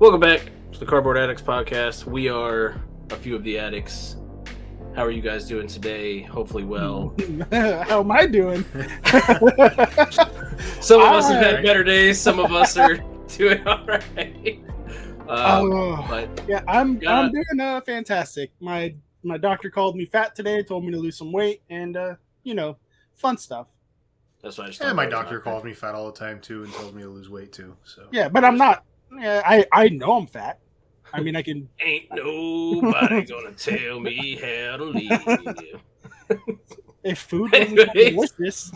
Welcome back to the Cardboard Addicts podcast. We are a few of the addicts. How are you guys doing today? Hopefully, well. How am I doing? Some of us have had better days. Some of us are doing all right. Um, Oh. but yeah, I'm I'm doing uh, fantastic. My my doctor called me fat today, told me to lose some weight, and uh, you know, fun stuff. that's why I just Yeah, my doctor not- calls me fat all the time too, and tells me to lose weight too. So Yeah, but I'm not. Yeah, I I know I'm fat. I mean, I can. Ain't nobody gonna tell me how to live. If food wasn't Anyways. delicious,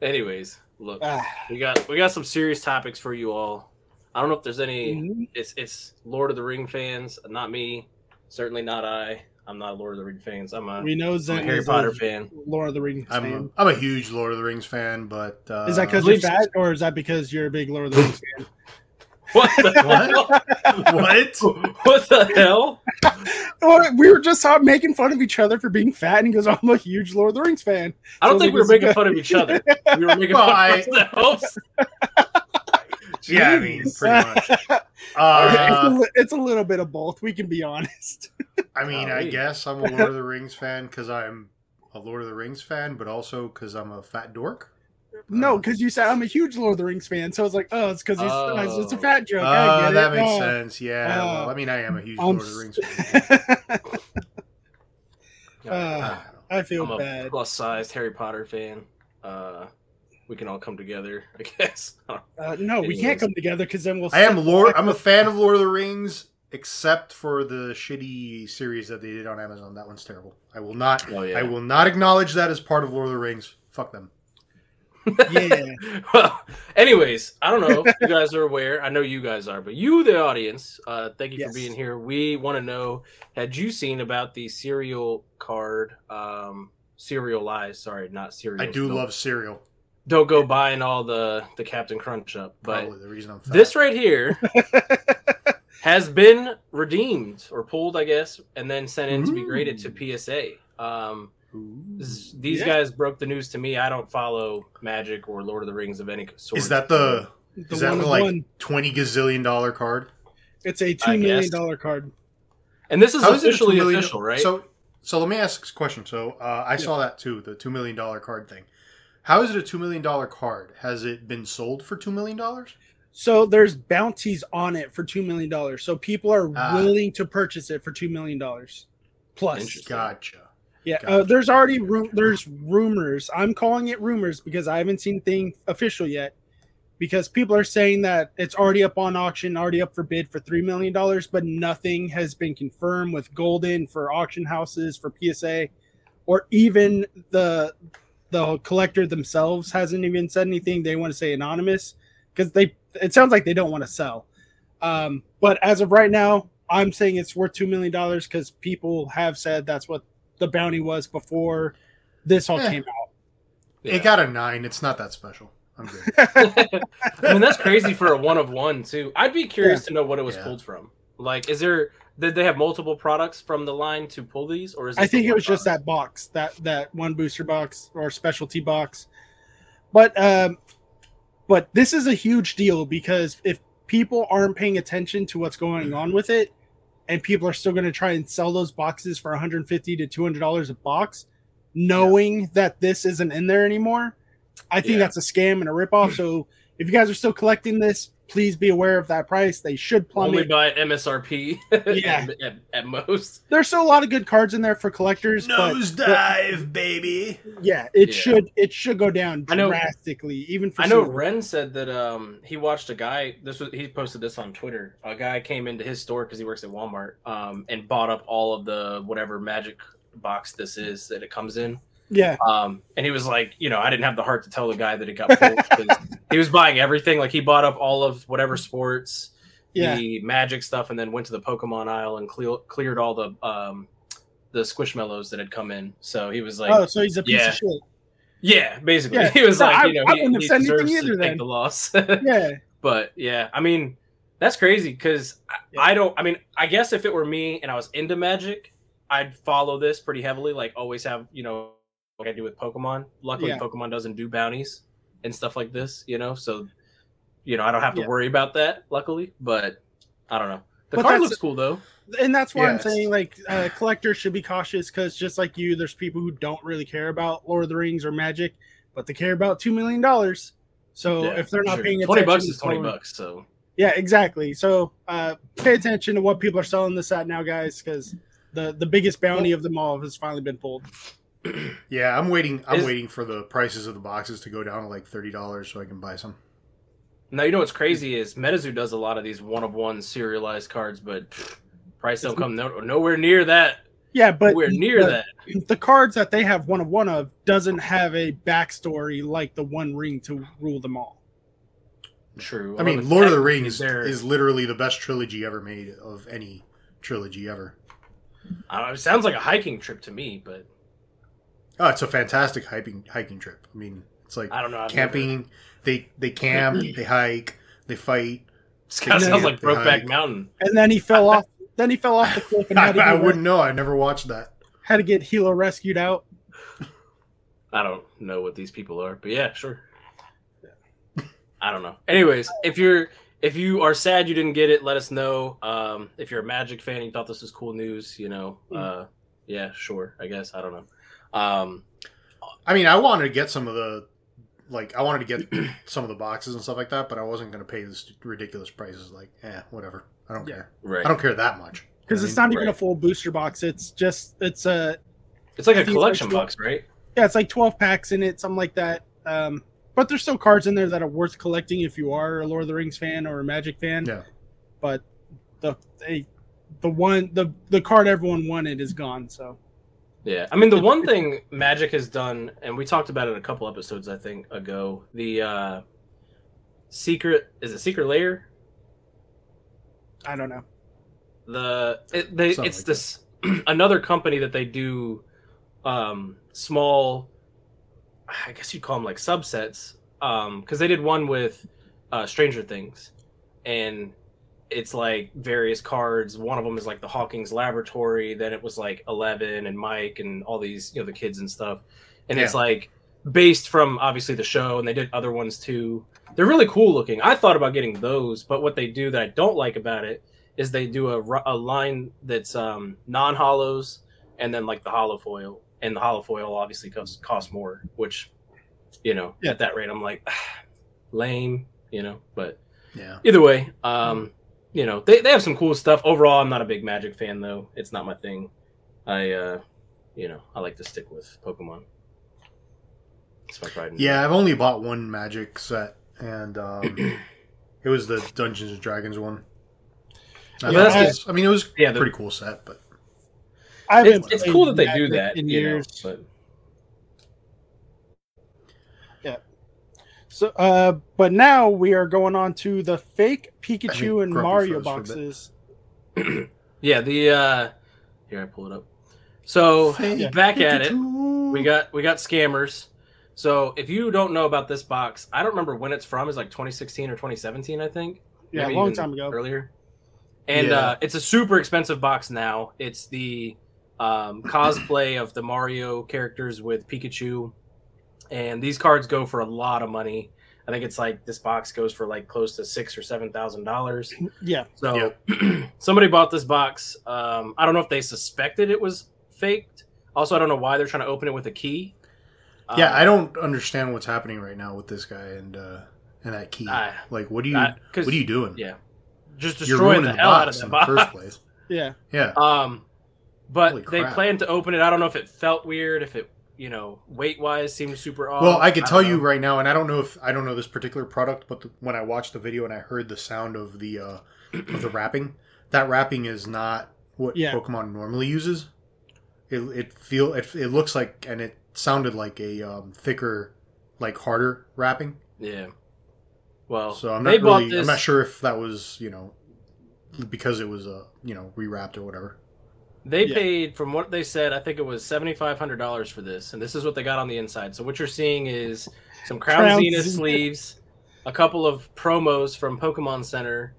Anyways, look, ah, we got we got some serious topics for you all. I don't know if there's any. mhm. It's it's Lord of the Ring fans, not me. Certainly not I. I'm not a Lord of the Rings fans. I'm a, we know I'm a Harry Potter a fan. Lord of the Rings I'm fan. a, I'm a huge Lord of the Rings fan, but uh, is that because you're believe- fat, or is that because you're a big Lord of the Rings fan? What the What? what? What the hell? Or we were just uh, making fun of each other for being fat, and he goes, "I'm a huge Lord of the Rings fan." I don't So think we were making good. fun of each other. We were making Well, fun I- of ourselves. Yeah, I mean, pretty much. it's, a, Uh, it's a little bit of both. We can be honest. I mean, I Golly. guess I'm a Lord of the Rings fan because I'm a Lord of the Rings fan, but also because I'm a fat dork. No, Uh, because you said I'm a huge Lord of the Rings fan, so I was like, oh, it's because Oh. it's a fat joke. I uh, that it. makes Oh. sense. Yeah. Uh, well, I mean, I am a huge I'm Lord of the Rings fan. s- I Uh. I feel I'm a bad. plus sized Harry Potter fan. Uh, we can all come together, I guess. Uh, no, we can't come together because then we'll. I am Lord. I'm a fan of Lord of the Rings, except for the shitty series that they did on Amazon. That one's terrible. I will not. Oh yeah. I will not acknowledge that as part of Lord of the Rings. Fuck them. Yeah. well, anyways, I don't know if you guys are aware. I know you guys are, but you, the audience, uh, thank you Yes. for being here. We want to know: Had you seen about the serial card? Um, serial lies. Sorry, not serial. I do don't, love cereal. Don't go buying all the the Captain Crunch up, but Probably the reason I'm fat. this right here has been redeemed or pulled, I guess, and then sent in to be graded to PSA. Um, Ooh. these Yeah. guys broke the news to me. I don't follow Magic or Lord of the Rings of any sort. Is that the? The Is that one the like one. twenty gazillion dollar card? It's a I two million guess. dollar card. And this is How is it a officially $2 million official, right? So, so let me ask a question. So, uh, I saw that too, the two million dollar card thing. How is it a two million dollar card? Has it been sold for two million dollars? So there's bounties on it for two million dollars. So people are Ah. willing to purchase it for two million dollars plus. Gotcha. Yeah, Gotcha. uh, there's already ru- there's rumors. I'm calling it rumors because I haven't seen thing official yet. Because people are saying that it's already up on auction, already up for bid for three million dollars, but nothing has been confirmed with Golden for auction houses for PSA, or even the the collector themselves hasn't even said anything. They want to say anonymous because they it sounds like they don't want to sell. Um, but as of right now, I'm saying it's worth two million dollars because people have said that's what the bounty was before this all Eh. came out. Yeah. It got a nine. It's not that special. I'm good. I mean, that's crazy for a one of one too. I'd be curious to know what it was Yeah. pulled from. Like, is there did they have multiple products from the line to pull these, or is I think it was just that box, that that one booster box or specialty box. But um, but this is a huge deal because if people aren't paying attention to what's going on with it, and people are still going to try and sell those boxes for 150 to 200 dollars a box, knowing that this isn't in there anymore, I think Yeah. that's a scam and a ripoff. So if you guys are still collecting this, please be aware of that price. They should only plummet. by MSRP. Yeah. at, at, at most. There's still a lot of good cards in there for collectors. but- Nosedive, baby. Yeah, it Yeah. should it should go down I know- drastically, even for I know silver. Ren said that um he watched a guy. This was he posted this on Twitter. A guy came into his store because he works at Walmart um and bought up all of the whatever magic box this is that it comes in. Yeah, Um, and he was like, you know, I didn't have the heart to tell the guy that it got pulled. he was buying everything. Like he bought up all of whatever sports, yeah, the magic stuff, and then went to the Pokemon aisle and clear, cleared all the um the squishmallows that had come in. So he was like, oh, so he's a piece yeah. of shit. yeah, basically, Yeah. he was No, like, I- you know, I he, wouldn't have he said anything deserves either to then. take the loss. Yeah, but yeah, I mean, that's crazy because Yeah. I don't. I mean, I guess if it were me and I was into Magic, I'd follow this pretty heavily. Like always have you know like I do with Pokemon. Luckily, Yeah. Pokemon doesn't do bounties and stuff like this, you know. So, you know, I don't have to Yeah. worry about that. Luckily, but I don't know. The But card looks cool though. and that's why I'm saying like uh, collectors should be cautious because just like you, there's people who don't really care about Lord of the Rings or Magic, but they care about two million dollars. So Yeah, if they're not sure. paying twenty bucks is twenty so- bucks. So Yeah, exactly. So uh, pay attention to what people are selling this at now, guys, because the the biggest bounty of them all has finally been pulled. Yeah, I'm waiting. I'm Is- waiting for the prices of the boxes to go down to like thirty dollars so I can buy some. now you know what's crazy is MetaZoo does a lot of these one of one serialized cards, but pff, price don't come no, nowhere near that. Yeah, but nowhere near the, that. the cards that they have one of one of doesn't have a backstory like the One Ring to rule them all. True. I mean, Lord of the technically Rings there- is literally the best trilogy ever made of any trilogy ever. I know, it sounds like a hiking trip to me, but Oh, it's a fantastic hiking hiking trip. I mean, it's like I don't know. I've camping. They they camp, they hike, they fight. This kind of sounds like they Brokeback hike. Mountain. And then he fell off. Then he fell off the cliff and I, had to, I wouldn't know. I never watched that. had to get Hilo rescued out. I don't know what these people are, but yeah, sure. I don't know. Anyways, if you're if you are sad you didn't get it, let us know. Um, if you're a Magic fan, you thought this was cool news, you know, uh, yeah, sure. I guess I don't know. Um, I mean, I wanted to get some of the, like, I wanted to get some of the boxes and stuff like that, but I wasn't going to pay this ridiculous prices. Like, eh, whatever. I don't Yeah. care. right. I don't care that much. Because I it's mean, not even a full booster box. It's just it's a It's like I a think it's collection like- box, right? yeah, it's like twelve packs in it, something like that. Um, but there's still cards in there that are worth collecting if you are a Lord of the Rings fan or a Magic fan. Yeah. But the they, the one the the card everyone wanted is gone. So Yeah, I mean the one thing Magic has done, and we talked about it a couple episodes I think ago. The uh secret is it Secret Lair? I don't know. The it, they it's like this another company that they do um small, I guess you'd call them like subsets, um because they did one with uh Stranger Things, and it's like various cards. One of them is like the Hawkins Laboratory. Then it was like Eleven and Mike and all these, you know, the kids and stuff. And it's like based from obviously the show, and they did other ones too. They're really cool looking. I thought about getting those, but what they do that I don't like about it is they do a, a line that's um, non holos and then like the holo foil. And the holo foil obviously costs cost more, which, you know, Yeah. at that rate, I'm like, lame, you know, but Yeah. either way, um, you know, they, they have some cool stuff. Overall, I'm not a big Magic fan though. It's not my thing. I, uh, you know, I like to stick with Pokemon. It's my pride. and Yeah, I've only bought one Magic set, and um, it was the Dungeons and Dragons one. I, Yeah, thought it I- was- I mean, it was Yeah, a pretty cool set, but It's, it's cool that they do that in you know, years. but So, uh, but now we are going on to the fake Pikachu I mean, and Mario froze for a bit. boxes. yeah, the uh, here I pull it up. So Fake back at it, we got we got scammers. So if you don't know about this box, I don't remember when it's from. It's like 2016 or 2017, I think. Yeah, Maybe a long time ago. Earlier. And Yeah. uh, it's a super expensive box now. It's the um, cosplay of the Mario characters with Pikachu, and these cards go for a lot of money. I think it's like this box goes for like close to six or seven thousand dollars. Yeah, So somebody bought this box. Um, I don't know if they suspected it was faked. Also, I don't know why they're trying to open it with a key. yeah, Um, I don't understand what's happening right now with this guy and uh, and that key. I- like, what are you I- what are you doing? Yeah, just destroying the the hell out of box that in the box. first place. yeah. Yeah, Um, but they crap. planned to open it. I don't know if it felt weird, if it you know weight wise seemed super off. Well, I can don't tell know. you right now, and I don't know if I don't know this particular product, but the, when I watched the video and I heard the sound of the uh, of the wrapping, that wrapping is not what Yeah. Pokemon normally uses. It it feel it, it looks like and it sounded like a um, thicker, like harder wrapping. Yeah. Well, So I'm not really this. I'm not sure if that was you know because it was uh, you know rewrapped or whatever. They Yeah. paid, from what they said, I think it was seventy five hundred dollars for this, and this is what they got on the inside. So what you're seeing is some Crown, Crown Zenith sleeves, a couple of promos from Pokemon Center,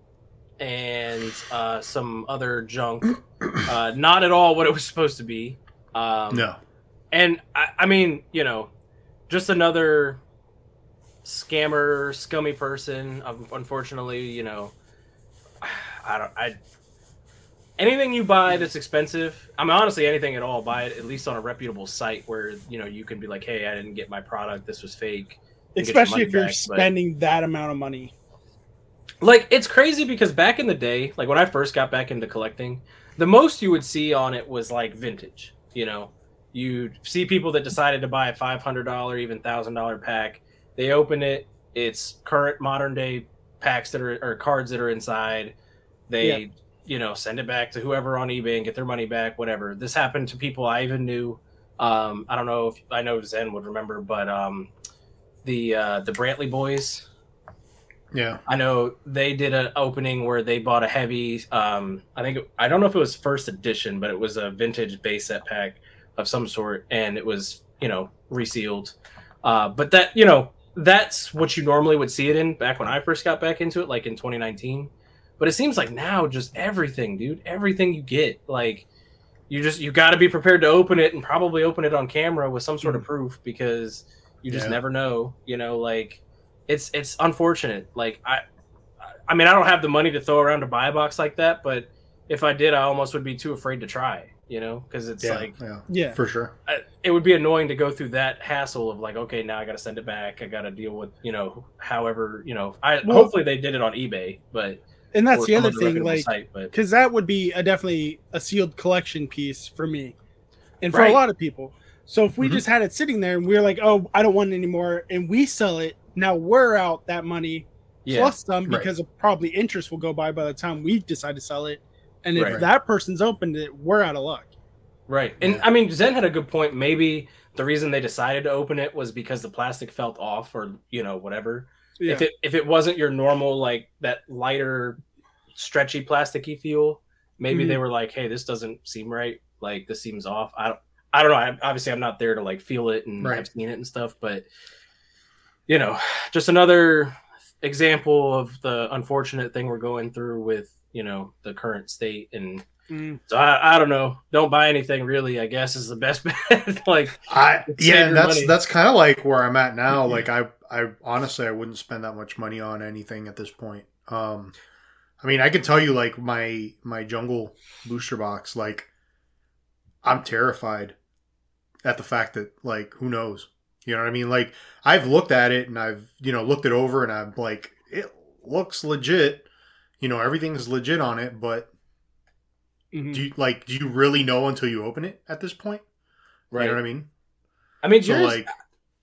and uh, some other junk. Uh, not at all what it was supposed to be. Um, No, and I, I mean, you know, just another scammer, scummy person. Unfortunately, you know, I don't. I anything you buy that's expensive. I mean, honestly, anything at all. Buy it at least on a reputable site where you know you can be like, hey, I didn't get my product. This was fake. and get your Especially if you're back, but- spending that amount of money. like it's crazy because back in the day like when i first got back into collecting the most you would see on it was like vintage you know you'd see people that decided to buy a $500 even $1000 pack they open it it's current modern day packs that are or cards that are inside they Yeah. You know send it back to whoever on ebay and get their money back whatever this happened to people i even knew um i don't know if i know zen would remember but um the uh the brantley boys Yeah. I know they did an opening where they bought a heavy. Um, I think I don't know if it was first edition, but it was a vintage base set pack of some sort, and it was you know resealed. Uh, but that you know that's what you normally would see it in back when I first got back into it, like in 2019. But it seems like now just everything, dude, everything you get, like you just you got to be prepared to open it and probably open it on camera with some sort of hmm. proof because you just Yeah. never know. You know, like it's it's unfortunate. Like I, I mean, I don't have the money to throw around to buy a box like that, but if I did, I almost would be too afraid to try. You know, because it's Yeah. like yeah. Yeah. For sure. I- it would be annoying to go through that hassle of like, okay, now I got to send it back. I got to deal with you know, however, you know, I Well- hopefully they did it on eBay, but And that's the other thing, like, site, but because that would be a definitely a sealed collection piece for me and for Right. a lot of people. So if we Mhm. just had it sitting there and we are like, oh, I don't want it anymore, and we sell it, now we're out that money yeah, plus some Right. because of probably interest will go by by the time we decide to sell it. And if Right. that person's opened it, we're out of luck. right. And Yeah. I mean, Zen had a good point. Maybe the reason they decided to open it was because the plastic felt off, or you know, whatever. Yeah. if it if it wasn't your normal like that lighter stretchy plasticky feel maybe they Mhm. were like hey this doesn't seem right like this seems off i don't i don't know I, obviously i'm not there to like feel it and Right. i've seen it and stuff but you know just another example of the unfortunate thing we're going through with you know the current state and Mm. so I, I don't know don't buy anything really i guess is the best bet like I yeah, and that's money. that's kind of like where I'm at now. Like I I honestly I wouldn't spend that much money on anything at this point. Um I mean, I can tell you like my my jungle booster box like I'm terrified at the fact that like who knows. You know what I mean? Like I've looked at it and I've, you know, looked it over and I'm like it looks legit. You know, everything's legit on it, but Mhm. do you like do you really know until you open it at this point? right You know what I mean? i mean So yours, like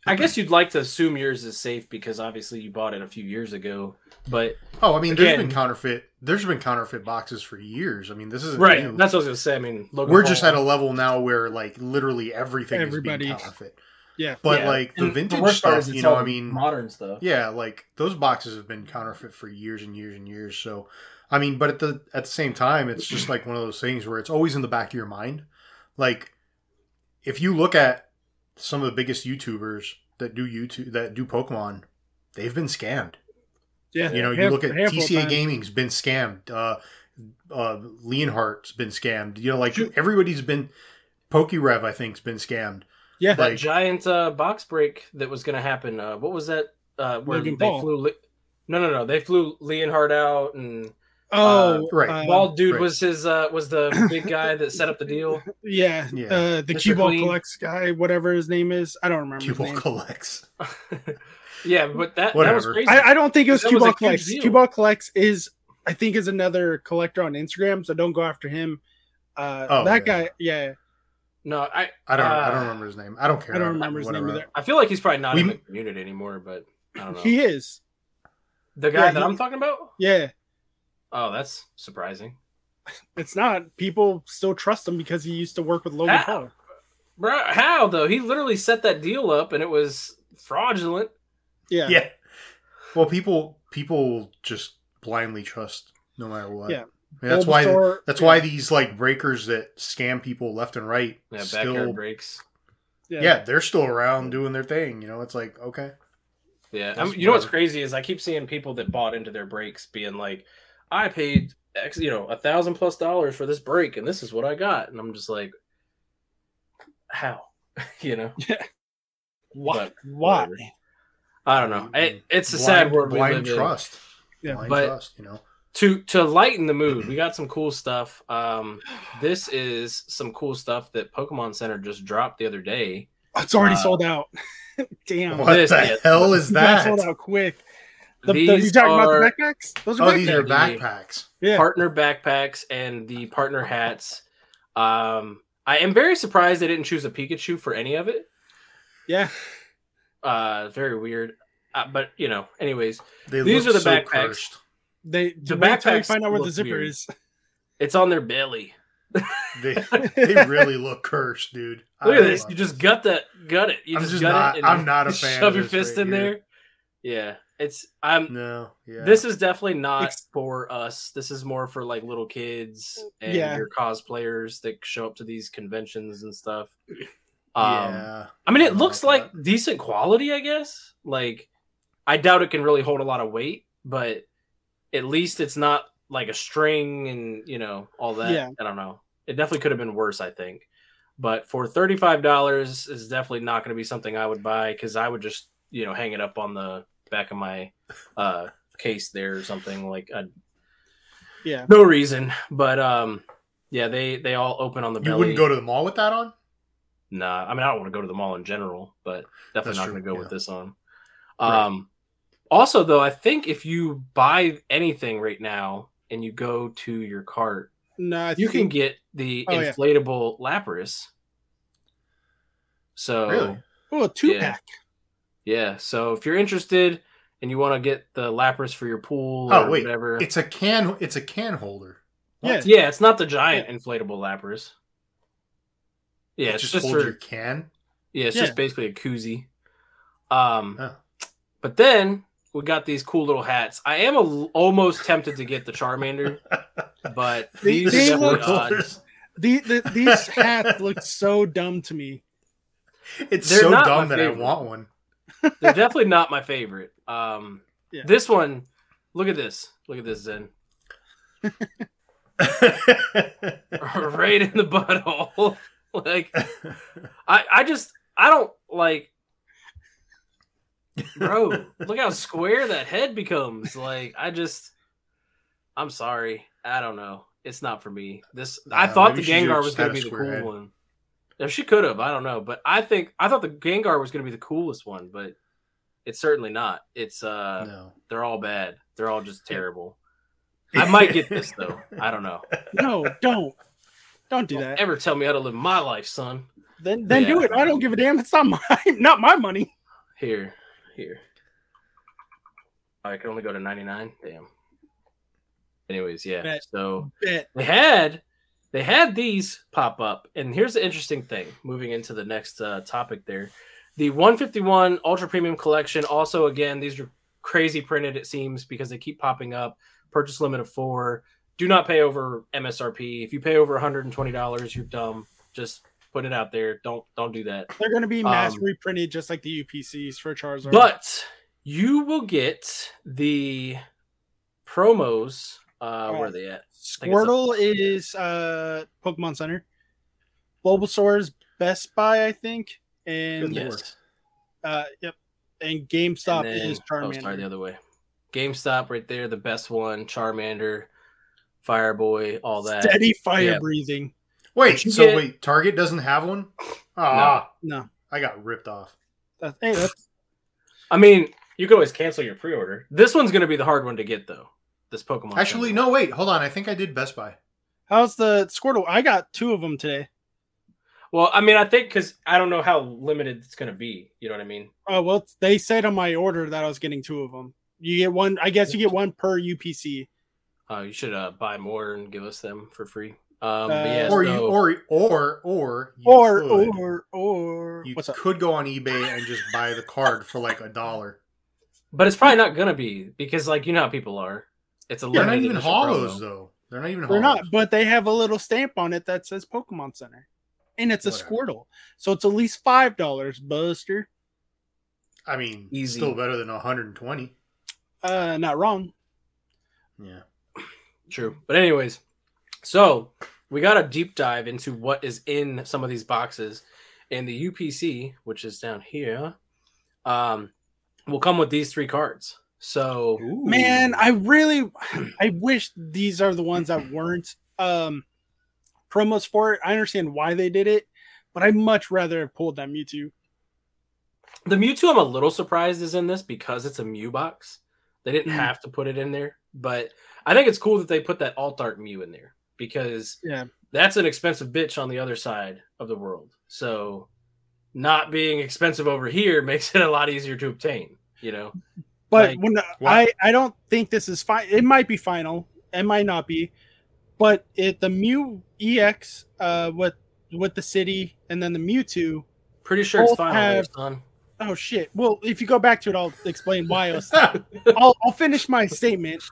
I guess you'd like to assume yours is safe because obviously you bought it a few years ago. But Oh, I mean, there's Again- been counterfeit. There's been counterfeit boxes for years. I mean, this isn't right, new. that's what I was gonna say. I mean, Logan We're Paul- just at a level now where like literally everything Everybody. is being counterfeit. Yeah. But Yeah. like the And vintage worst part stuff, you know, I mean, modern stuff. yeah, like those boxes have been counterfeit for years and years and years. So, I mean, but at the at the same time, it's just like one of those things where it's always in the back of your mind. Like, if you look at some of the biggest YouTubers that do YouTube that do Pokemon, they've been scammed. Yeah. You know, you look at TCA times. Gaming's been scammed. Uh, uh, Leonhart's been scammed. You know, like Shoot. everybody's been. PokeRev, I think's been scammed. Yeah. that like- giant uh, box break that was gonna happen. Uh, what was that? Uh, where Logan they Paul. flew? Le- no, no, no. They flew Leonhart out, and Oh, right. uh, bald dude right. was his uh, was the big guy that set up the deal. yeah, Yeah. Uh, the Mr. cue ball collects guy, whatever his name is. I don't remember his Cuball name. collects. yeah, but that that was Whatever. crazy. I, I don't think it was That cue was a ball huge collects. deal. Cue ball collects is, I think, is another collector on Instagram. So don't go after him. Uh, Oh, that yeah. guy, yeah, no, I I don't. I Uh, don't remember his name. I don't care. I don't remember his name Whatever. either. I feel like he's probably not We- in the community anymore. But I don't know. He is. the guy yeah, that he- I'm talking about. Yeah, Oh, that's surprising, it's not. People still trust him because he used to work with Logan Ah. Paul. bro. How though? He literally set that deal up, and it was fraudulent. Yeah. Yeah. Well, people people just blindly trust no matter what. Yeah. I mean, that's Bulbasaur- why. That's yeah. why these like breakers that scam people left and right Yeah, still. breaks. Yeah. they're still around doing their thing. You know, it's like okay. Yeah, I mean, you know what's crazy is I keep seeing people that bought into their breaks being like, "I paid X, you know, a thousand plus dollars for this break, and this is what I got," and I'm just like, "How?" you know, Why? But Why? whatever. I don't know. It, it's a sad Blind- world we blind live in. trust. Yeah, blind but- trust. You know. to to lighten the mood we got some cool stuff um this is some cool stuff that pokemon center just dropped the other day It's already Uh, sold out. Damn. What This- the yeah. hell is that? sold out quick. The, the, These you talking are about the backpacks? Those are Oh, backpacks. these are backpacks. backpacks. yeah. partner backpacks and the partner hats um i am very surprised they didn't choose a pikachu for any of it yeah. uh very weird uh, but you know anyways They These are the so backpacks. cursed. They The the wait till you backpacks find out where the zipper weird. is. it's on their belly They they really look cursed, dude. I at this. You this. just gut that, gut it. You I'm just, just gut not- it I'm not a fan shove of your this fist right in here. there yeah it's i'm No, yeah. This is definitely not Ex- for us. This is more for like little kids and Yeah. your cosplayers that show up to these conventions and stuff. Um, yeah. I mean, it don't looks like like decent quality, I guess. Like, I doubt it can really hold a lot of weight, but at least it's not like a string and you know all that. Yeah. I don't know. It definitely could have been worse, I think. But for thirty five dollars is definitely not going to be something I would buy because I would just you know hang it up on the back of my uh case there or something like I Yeah. no reason. But um yeah, they they all open on the You belly. wouldn't go to the mall with that on? Nah, I mean I don't want to go to the mall in general, but definitely That's not going to go yeah. with this on. Right. Um also though, I think if you buy anything right now and you go to your cart, No, I you can get the Oh, yeah. inflatable Lapras. So Really? Oh, a two Yeah. pack. Yeah, so if you're interested and you want to get the Lapras for your pool Oh or wait, whatever, it's a can. It's a can holder. Yeah. yeah, it's not the giant inflatable Lapras. Yeah, It it's just, just holds for your can. Yeah, it's Yeah. just basically a koozie. Um, Oh. but then we got these cool little hats. I am a, almost tempted to get the Charmander, but these they are definitely look- odd. The, the, these hats look so dumb to me. It's They're so dumb my that I want one. They're definitely not my favorite. Um, Yeah. this one, look at this. Look at this, Zen. right in the butthole. like, I, I just, I don't like, bro. look how square that head becomes. Like, I just, I'm sorry. I don't know. It's not for me. This, I thought the Gengar was going to be the cool head. one. If she could have, I don't know, but I think I thought the Gengar was going to be the coolest one, but it's certainly not. It's uh, no. they're all bad. They're all just terrible. I might get this though. I don't know. No, don't. Don't do Don't that. ever tell me how to live my life, son. Then then Yeah. do it. I don't give a damn. It's not my not my money. Here, here. I can only go to ninety nine. Damn. Anyways, yeah. Bet. So Bet. they had they had these pop up, and here's the interesting thing. Moving into the next uh, topic, there, the 151 Ultra Premium Collection. Also, again, these are crazy printed. It seems because they keep popping up. Purchase limit of four. Do not pay over MSRP. If you pay over 120 dollars, you're dumb. Just put it out there. Don't don't do that. They're going to be mass Um, reprinted just like the UPCs for Charizard. But you will get the promos. Uh, where are they at? think it's Squirtle is uh Pokemon Center. Bulbasaur is Best Buy, I think. And Yes. uh yep. And GameStop And then- is Oh, Charmander. sorry, the other way. GameStop right there, the best one. Charmander, Fireboy, all that. Steady fire Yeah. breathing. Wait, so get- wait, Target doesn't have one? Ah, No. I got ripped off. That's, hey, that's I mean, you could always cancel your pre-order. This one's going to be the hard one to get, though. This Pokemon. Actually, no, wait, hold on. I think I did Best Buy. how's the Squirtle? I got two of them today. Well, I mean, I think because I don't know how limited it's going to be. You know what I mean? Oh well, they said on my order that I was getting two of them. You get one. I guess you get one per UPC. Uh, you should uh, buy more and give us them for free. Um, Uh, yeah, or so- you or or or you Or could, or or you what's up? could go on eBay and just buy the card for like a dollar. but it's probably not going to be because, like, you know how people are. It's a They're not even holos promo. though. They're not even They're holos. not, but they have a little stamp on it that says Pokemon Center, and it's a Whatever. Squirtle, so it's at least five dollars, Buster. I mean, Easy. still better than 120. Uh, not wrong. Yeah. True. But anyways, so we got a deep dive into what is in some of these boxes. and the UPC, which is down here, um, will come with these three cards. So Man, I really, I wish these are the ones that weren't um promos for it. I understand why they did it, but I'd much rather have pulled that Mewtwo. the Mewtwo, I'm a little surprised is in this because it's a Mew box. They didn't Mhm. have to put it in there, but I think it's cool that they put that alt art Mew in there because Yeah. that's an expensive bitch on the other side of the world. So not being expensive over here makes it a lot easier to obtain, you know? But Like, when what? I I don't think this is fine. It might be final. It might not be. But it the Mew EX uh with with the city and then the Mewtwo. Pretty sure it's Both final there, have- son. Oh shit. Well, if you go back to it, I'll explain why. I was, I'll I'll finish my statement.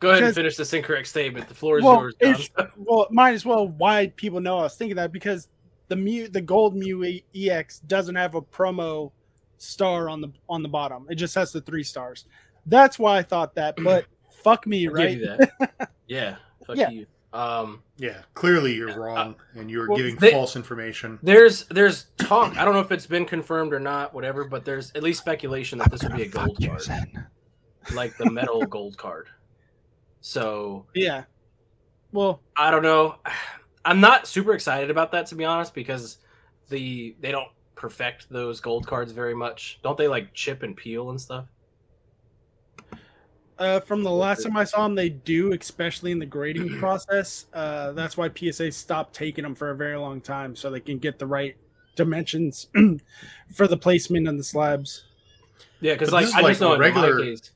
Go ahead and finish this incorrect statement. The floor is Well, yours, John. it's, well, might as well. Why people know I was thinking that because the Mew, the Gold Mew EX doesn't have a promo star on the on the bottom. It just has the three stars. That's why I thought that. But fuck me, I'll right? give you that. yeah. Fuck Yeah. you. Um, Yeah, clearly you're wrong, and you're well, giving they- false information. there's there's talk. I don't know if it's been confirmed or not, whatever, but there's at least speculation that this would be a gold card, like the metal gold card. So Yeah. Well, I don't know. I'm not super excited about that to be honest, because the they don't perfect those gold cards very much. Don't they like chip and peel and stuff? uh, from the last time I saw them, they do, especially in the grading process. Uh, that's why PSA stopped taking them for a very long time, so they can get the right dimensions for the placement of the slabs. Yeah, because like I like just know in regular- my case.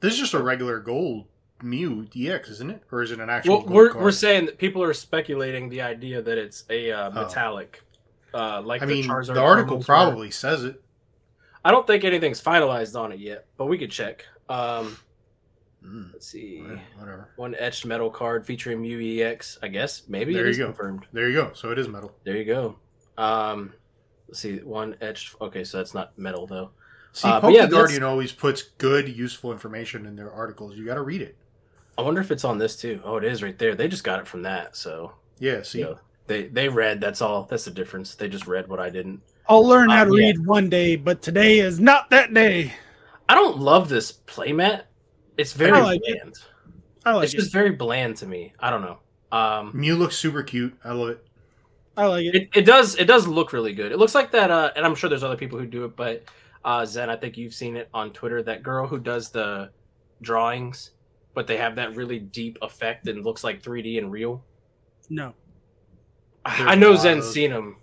This is just a regular gold Mew EX, isn't it? Or is it an actual? Well, gold we're card? we're saying that people are speculating the idea that it's a uh, Oh. metallic, uh, like I the mean, Charizard the article promos were. probably says it. I don't think anything's finalized on it yet, but we could check. Um, Mm, let's see, whatever. one etched metal card featuring Mew EX. I guess maybe There you go. confirmed. There you go. So it is metal. There you go. Um, let's see, one etched. Okay, so that's not metal though. See, Uh, yeah, Guardian always puts good, useful information in their articles. You got to read it. I wonder if it's on this too. Oh, it is right there. They just got it from that, so Yeah. See, you know, they they read. That's all. That's the difference. They just read what I didn't. I'll learn how Uh, to yeah. read one day, but today is not that day. I don't love this playmat. It's very bland. I like it. I like it's it. just very bland to me. I don't know. Um, Mew looks super cute. I love it. I like it. it, it does it does look really good. It looks like that, uh, and I'm sure there's other people who do it, but uh, Zen, I think you've seen it on Twitter. That girl who does the drawings, but they have that really deep effect and looks like 3D and real. No. There's I a know lot of Zen's seen them.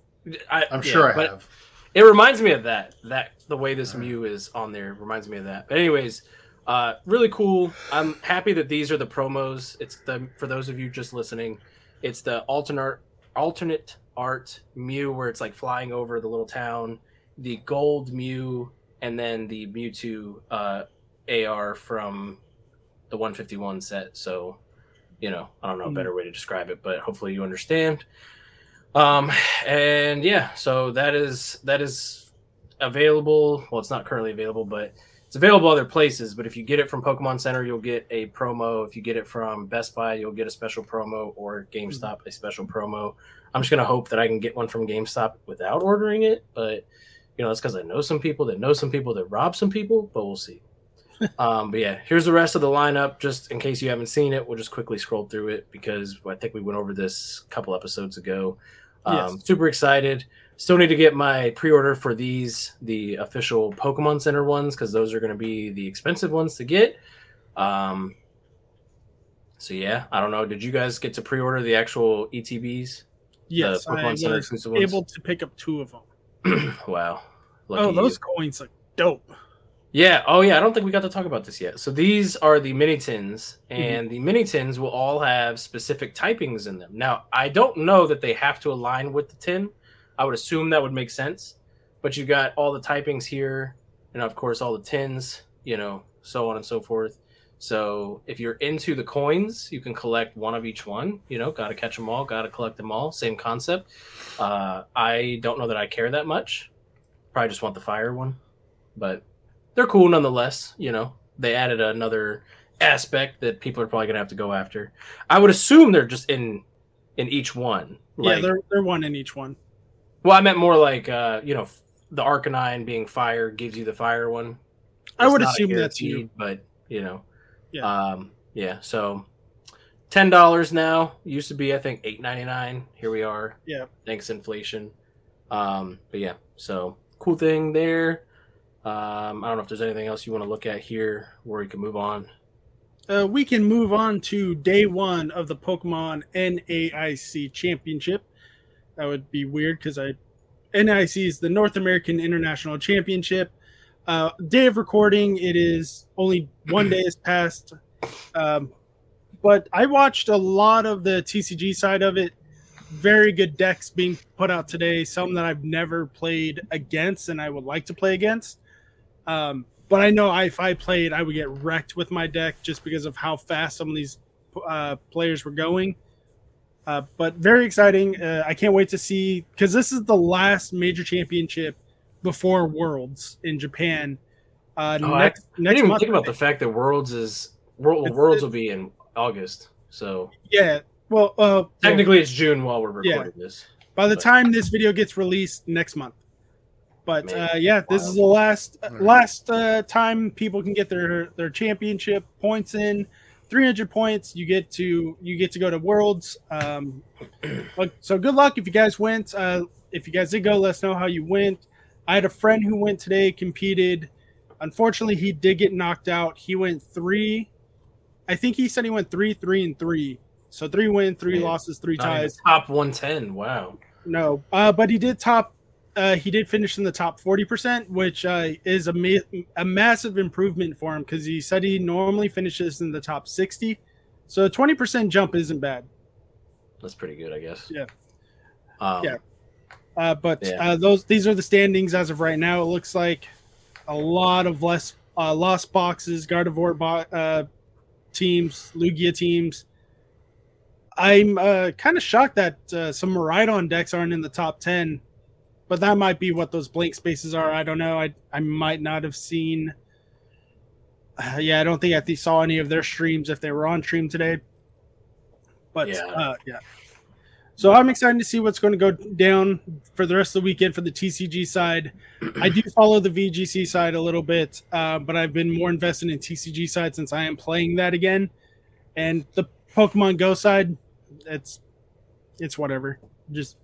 I, I'm yeah, sure I but have. It reminds me of that. That the way this Alright. Mew is on there reminds me of that. But anyways, uh, really cool. I'm happy that these are the promos. It's the for those of you just listening, it's the alternate alternate art Mew where it's like flying over the little town, the gold Mew, and then the Mewtwo uh, AR from the 151 set. So, you know, I don't know a Hmm. better way to describe it, but hopefully you understand. Um, and yeah, so that is that is available. Well, it's not currently available, but it's available other places. But if you get it from Pokemon Center, you'll get a promo. If you get it from Best Buy, you'll get a special promo, or GameStop a special promo. I'm just gonna hope that I can get one from GameStop without ordering it, but you know that's because I know some people that know some people that rob some people. But we'll see. um, but yeah, here's the rest of the lineup. Just in case you haven't seen it, we'll just quickly scroll through it because I think we went over this a couple episodes ago. Um, Yes. Super excited. Still need to get my pre-order for these, the official Pokemon Center ones, because those are going to be the expensive ones to get. Um, so yeah, I don't know. Did you guys get to pre-order the actual ETBs? Yes, I was able to pick up two of them. wow. Lucky oh, you. those coins look dope. Yeah. Oh, yeah. I don't think we got to talk about this yet. So these are the mini tins, Mm-hmm. and the mini tins will all have specific typings in them. Now, I don't know that they have to align with the tin. I would assume that would make sense, but you got all the typings here, and of course all the tins. You know, so on and so forth. So if you're into the coins, you can collect one of each one. You know, got to catch them all, got to collect them all. Same concept. Uh, I don't know that I care that much. Probably just want the fire one, but they're cool nonetheless. You know, they added another aspect that people are probably gonna have to go after. I would assume they're just in in each one. yeah, they're they're one in each one. Well, I meant more like uh, you know, the Arcanine being fire gives you the fire one. I would assume that's you. but you know, Yeah. um, yeah. So ten dollars now used to be I think eight ninety nine. Here we are. Yeah. thanks inflation. Um, but yeah, so cool thing there. Um, I don't know if there's anything else you want to look at here where we can move on. Uh, we can move on to day one of the Pokemon NAIC Championship. That would be weird because I NAIC is the North American International Championship. Uh, day of recording, it is only one day has passed, um, but I watched a lot of the TCG side of it. Very good decks being put out today. Some that I've never played against, and I would like to play against. Um, but I know I, if I played, I would get wrecked with my deck just because of how fast some of these uh, players were going. Uh, but very exciting. Uh, I can't wait to see because this is the last major championship before Worlds in Japan. Uh, Oh, I- next I didn't next even think about the fact that Worlds is World, It's- Worlds it's- will be in August. So yeah. Well, uh, technically, it's June while we're Yeah. recording this. by the but- time this video gets released next month. But uh, yeah, this is the last uh, last uh, time people can get their their championship points in. 300 points, you get to you get to go to Worlds. Um, but- so good luck if you guys went. Uh, if you guys did go, let us know how you went. I had a friend who went today, competed. Unfortunately, he did get knocked out. He went three. I think he said he went three, three, and three. So three wins, three Man, losses, three Not even ties. top 110. Wow. No, uh, but he did top. Uh, he did finish in the top forty percent, which uh, is a ma- a massive improvement for him because he said he normally finishes in the top sixty. So a twenty percent jump isn't bad. That's pretty good, I guess. Yeah. Um, Yeah. Uh, but Yeah. uh, those these are the standings as of right now. It looks like a lot of less uh, lost boxes, Gardevoir bo- uh, teams, Lugia teams. I'm uh, kind of shocked that uh, some Miraidon decks aren't in the top ten, but that might be what those blank spaces are. I don't know. I I might not have seen. Uh, yeah, I don't think I saw any of their streams if they were on stream today. But Yeah. uh, yeah. So I'm excited to see what's going to go down for the rest of the weekend for the TCG side. I do follow the VGC side a little bit, uh, but I've been more invested in TCG side since I am playing that again. And the Pokemon Go side, it's it's whatever. Just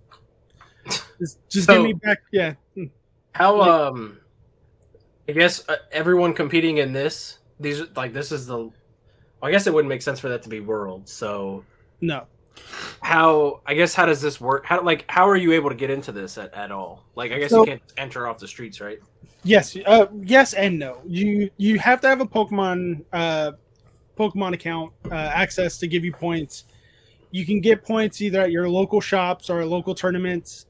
just, just So- give me back. Yeah, How um, I guess uh, everyone competing in this, these are- like this is the. Well, I guess it wouldn't make sense for that to be world. So no. how I guess how does this work? How like how are you able to get into this at, at all? Like I guess So- you can't enter off the streets, right? Yes, uh, yes, and no. You you have to have a Pokemon uh, Pokemon account uh, access to give you points. You can get points either at your local shops or local tournaments,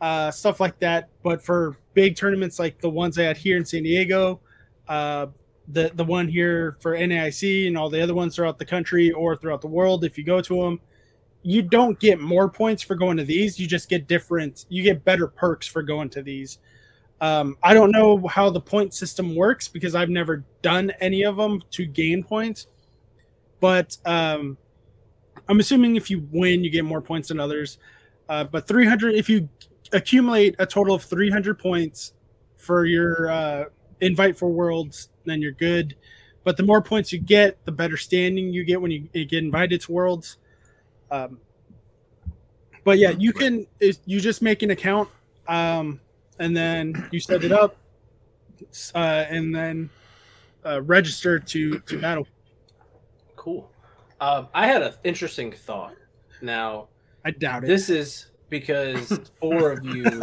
uh, stuff like that. But for big tournaments like the ones I had here in San Diego, uh, the the one here for NAIC and all the other ones throughout the country or throughout the world, if you go to them, you don't get more points for going to these. You just get different. You get better perks for going to these. Um, I don't know how the point system works because I've never done any of them to gain points. But um, I'm assuming if you win, you get more points than others. Uh, but 300, if you accumulate a total of 300 points for your uh, invite for worlds, then you're good. But the more points you get, the better standing you get when you, you get invited to worlds. Um, but yeah, you can. You just make an account, um, and then you set it up, uh, and then uh, register to to battle. Cool. Um, I had an interesting thought. Now I doubt it. this is because four of you,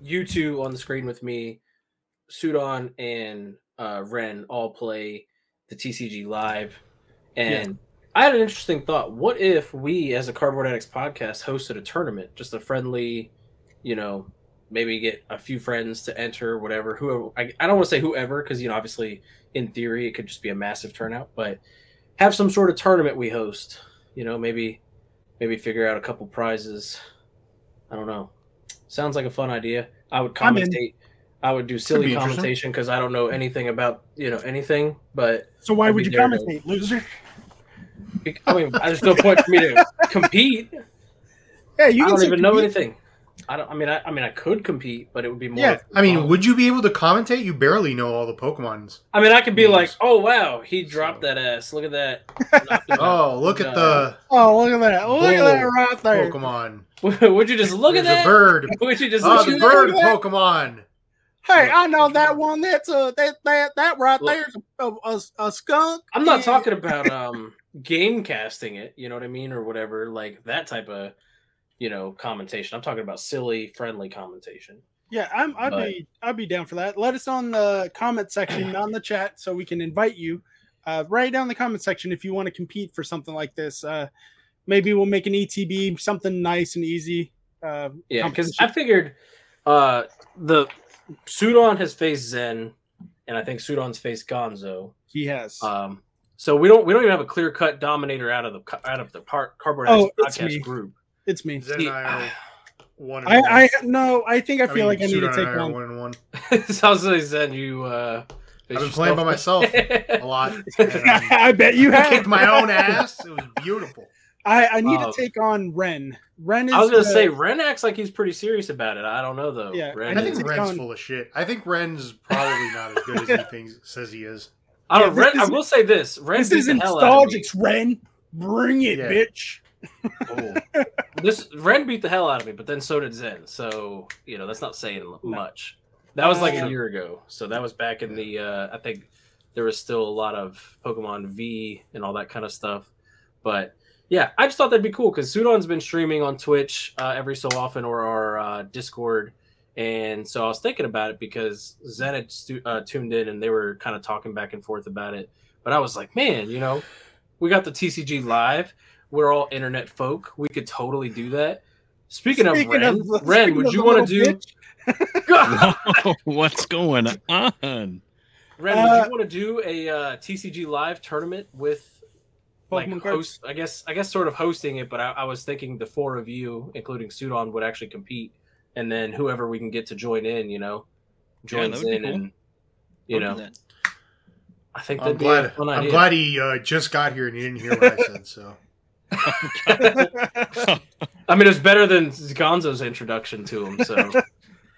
you two on the screen with me, Sudan and uh, Ren all play the TCG live, and I had an interesting thought. What if we, as a Cardboard Addicts podcast, hosted a tournament, just a friendly, you know, maybe get a few friends to enter, whatever. Whoever I, I don't want to say whoever, because you know, obviously, in theory, it could just be a massive turnout, but have some sort of tournament we host. You know, maybe maybe figure out a couple prizes. I don't know. Sounds like a fun idea. I would commentate. I would do silly be commentation because I don't know anything about you know anything. But so why I'd you commentate, loser? I mean, there's no point for me to compete. Yeah, you I don't even know anything. I don't. I mean, I, I mean, I could compete, but it would be more. Yeah, I mean, would you be able to commentate? You barely know all the Pokemons. I mean, I could be Yes. like, "Oh wow, he dropped that ass. Look at that." Knocked him out." Oh, look at the Oh, look at that! Look at that right there. Pokemon. Would you just look There's at that? a bird. Would you just Oh, look the at bird that? Pokemon. Hey, I know that one. That's a that that that right Look. there's a, a, a skunk. I'm not talking about um game casting it, you know what I mean, or whatever, like that type of you know commentation. I'm talking about silly, friendly commentation. Yeah, I'm. I'd But- be. I'd be down for that. Let us on the comment section, not in the chat, so we can invite you. Uh, write down the comment section if you want to compete for something like this. Uh, maybe we'll make an ETB, something nice and easy. Uh, Yeah, because. I figured uh the Sudon has faced Zen, and I think Sudon's faced Gonzo. he has. Um, so we don't we don't even have a clear cut dominator out of the out of the part cardboard Oh, podcast group. It's me. Zen See, and I are one and I. one. I no. I think I I feel mean, like I need to take and I are on. one and one. Sounds like Zen, you uh, I've been playing by myself a lot. um, I bet you I have. kicked my own ass. It was beautiful. I, I need Um, to take on Ren. Ren is. I was gonna the- say Ren acts like he's pretty serious about it. I don't know though. Yeah, Ren I need is- think Ren's on- full of shit. I think Ren's probably not as good as he thinks says he is. I don't. Yeah, Ren, this I will say this: Ren This is the hell out of me. nostalgic, Ren. Bring it, Yeah. bitch. Oh. this Ren beat the hell out of me, but then so did Zen. So you know that's not saying much. That was like a year ago. So that was back in the. Uh, I think there was still a lot of Pokemon V and all that kind of stuff. But yeah, I just thought that'd be cool because Sudon's been streaming on Twitch uh, every so often or our uh, Discord. And so I was thinking about it because Zen had stu- uh, tuned in and they were kind of talking back and forth about it. But I was like, man, you know, we got the TCG live. We're all internet folk. We could totally do that. Speaking, of Ren, of- Ren, speaking would of you want to do? bitch, What's going on? Ren, Uh, would you want to do a uh, TCG live tournament with like Pokemon cards? host? I guess I guess sort of hosting it, but I, I was thinking the four of you, including Sudon, would actually compete, and then whoever we can get to join in, you know, Yeah, joins that would be in, cool. and you I'll know, I think I'm glad. be a fun I'm idea. glad he uh, just got here and he didn't hear what I said. So that. I mean, it's better than Gonzo's introduction to him, so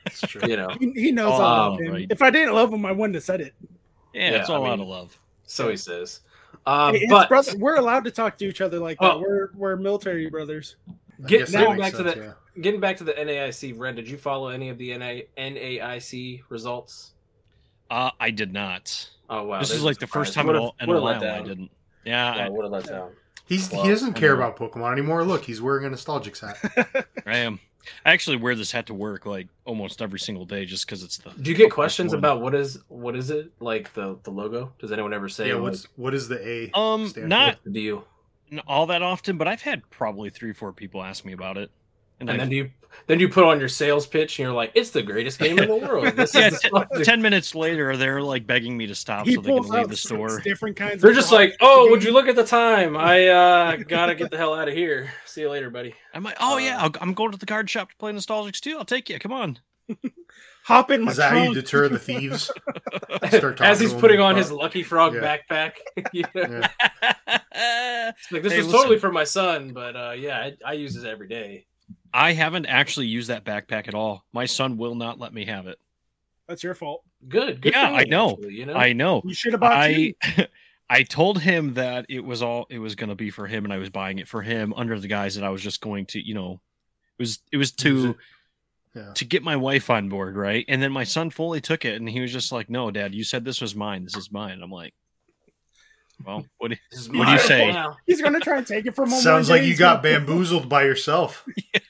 it's true. you know, he, he knows Oh, I love him. right. If I didn't love him, I wouldn't have said it. yeah, Yeah, it's I all out of love. so he says. Uh, Hey, but brother, we're allowed to talk to each other like that. Oh. We're we're military brothers. Get- guess that getting back to the- yeah. getting back to the NAIC, Ren, did you follow any of the NA, NAIC results? Uh, I did not. Oh wow, this there's is a like the first surprise. time in, Would've- a, a while I didn't. Yeah, Yeah, would have let down. He's Well, he doesn't care about Pokemon anymore. Look, he's wearing a nostalgic hat. I, I am. I actually wear this hat to work like almost every single day just because it's the. Do you get questions one. about what is what is it like the the logo? Does anyone ever say yeah, like, what's what is the A? Um, stand not what's the deal? all that often, but I've had probably three, four people ask me about it, and, And I've- then you then you put on your sales pitch and you're like, it's the greatest game in the world. This yeah, is t- the ten minutes later, they're like begging me to stop he so they can leave the store. different kinds. They're of just like, oh, would you look at the time? I uh gotta get the hell out of here. See you later, buddy. I'm like, oh Uh, yeah, I'll, I'm going to the card shop to play Nostalgix too. I'll take you. Come on. hop in my Is that how you deter the thieves? Start As he's putting on about- his Lucky Frog Yeah. backpack. you know? Yeah. Like this Hey, was listen. totally for my son, but uh yeah, I, I use this every day. I haven't actually used that backpack at all. My son will not let me have it. That's your fault. Good. good Yeah, I know. actually, you know. I know. You should have bought I. I told him that it was all it was going to be for him, and I was buying it for him under the guise that I was just going to, you know, it was it was to. Yeah. to get my wife on board, right? And then my son fully took it, and he was just like, "No, Dad, you said this was mine. This is mine." I'm like, "Well, what?" Do What do you say? now. He's gonna try and take it from him. Sounds like you got gonna- bamboozled by yourself.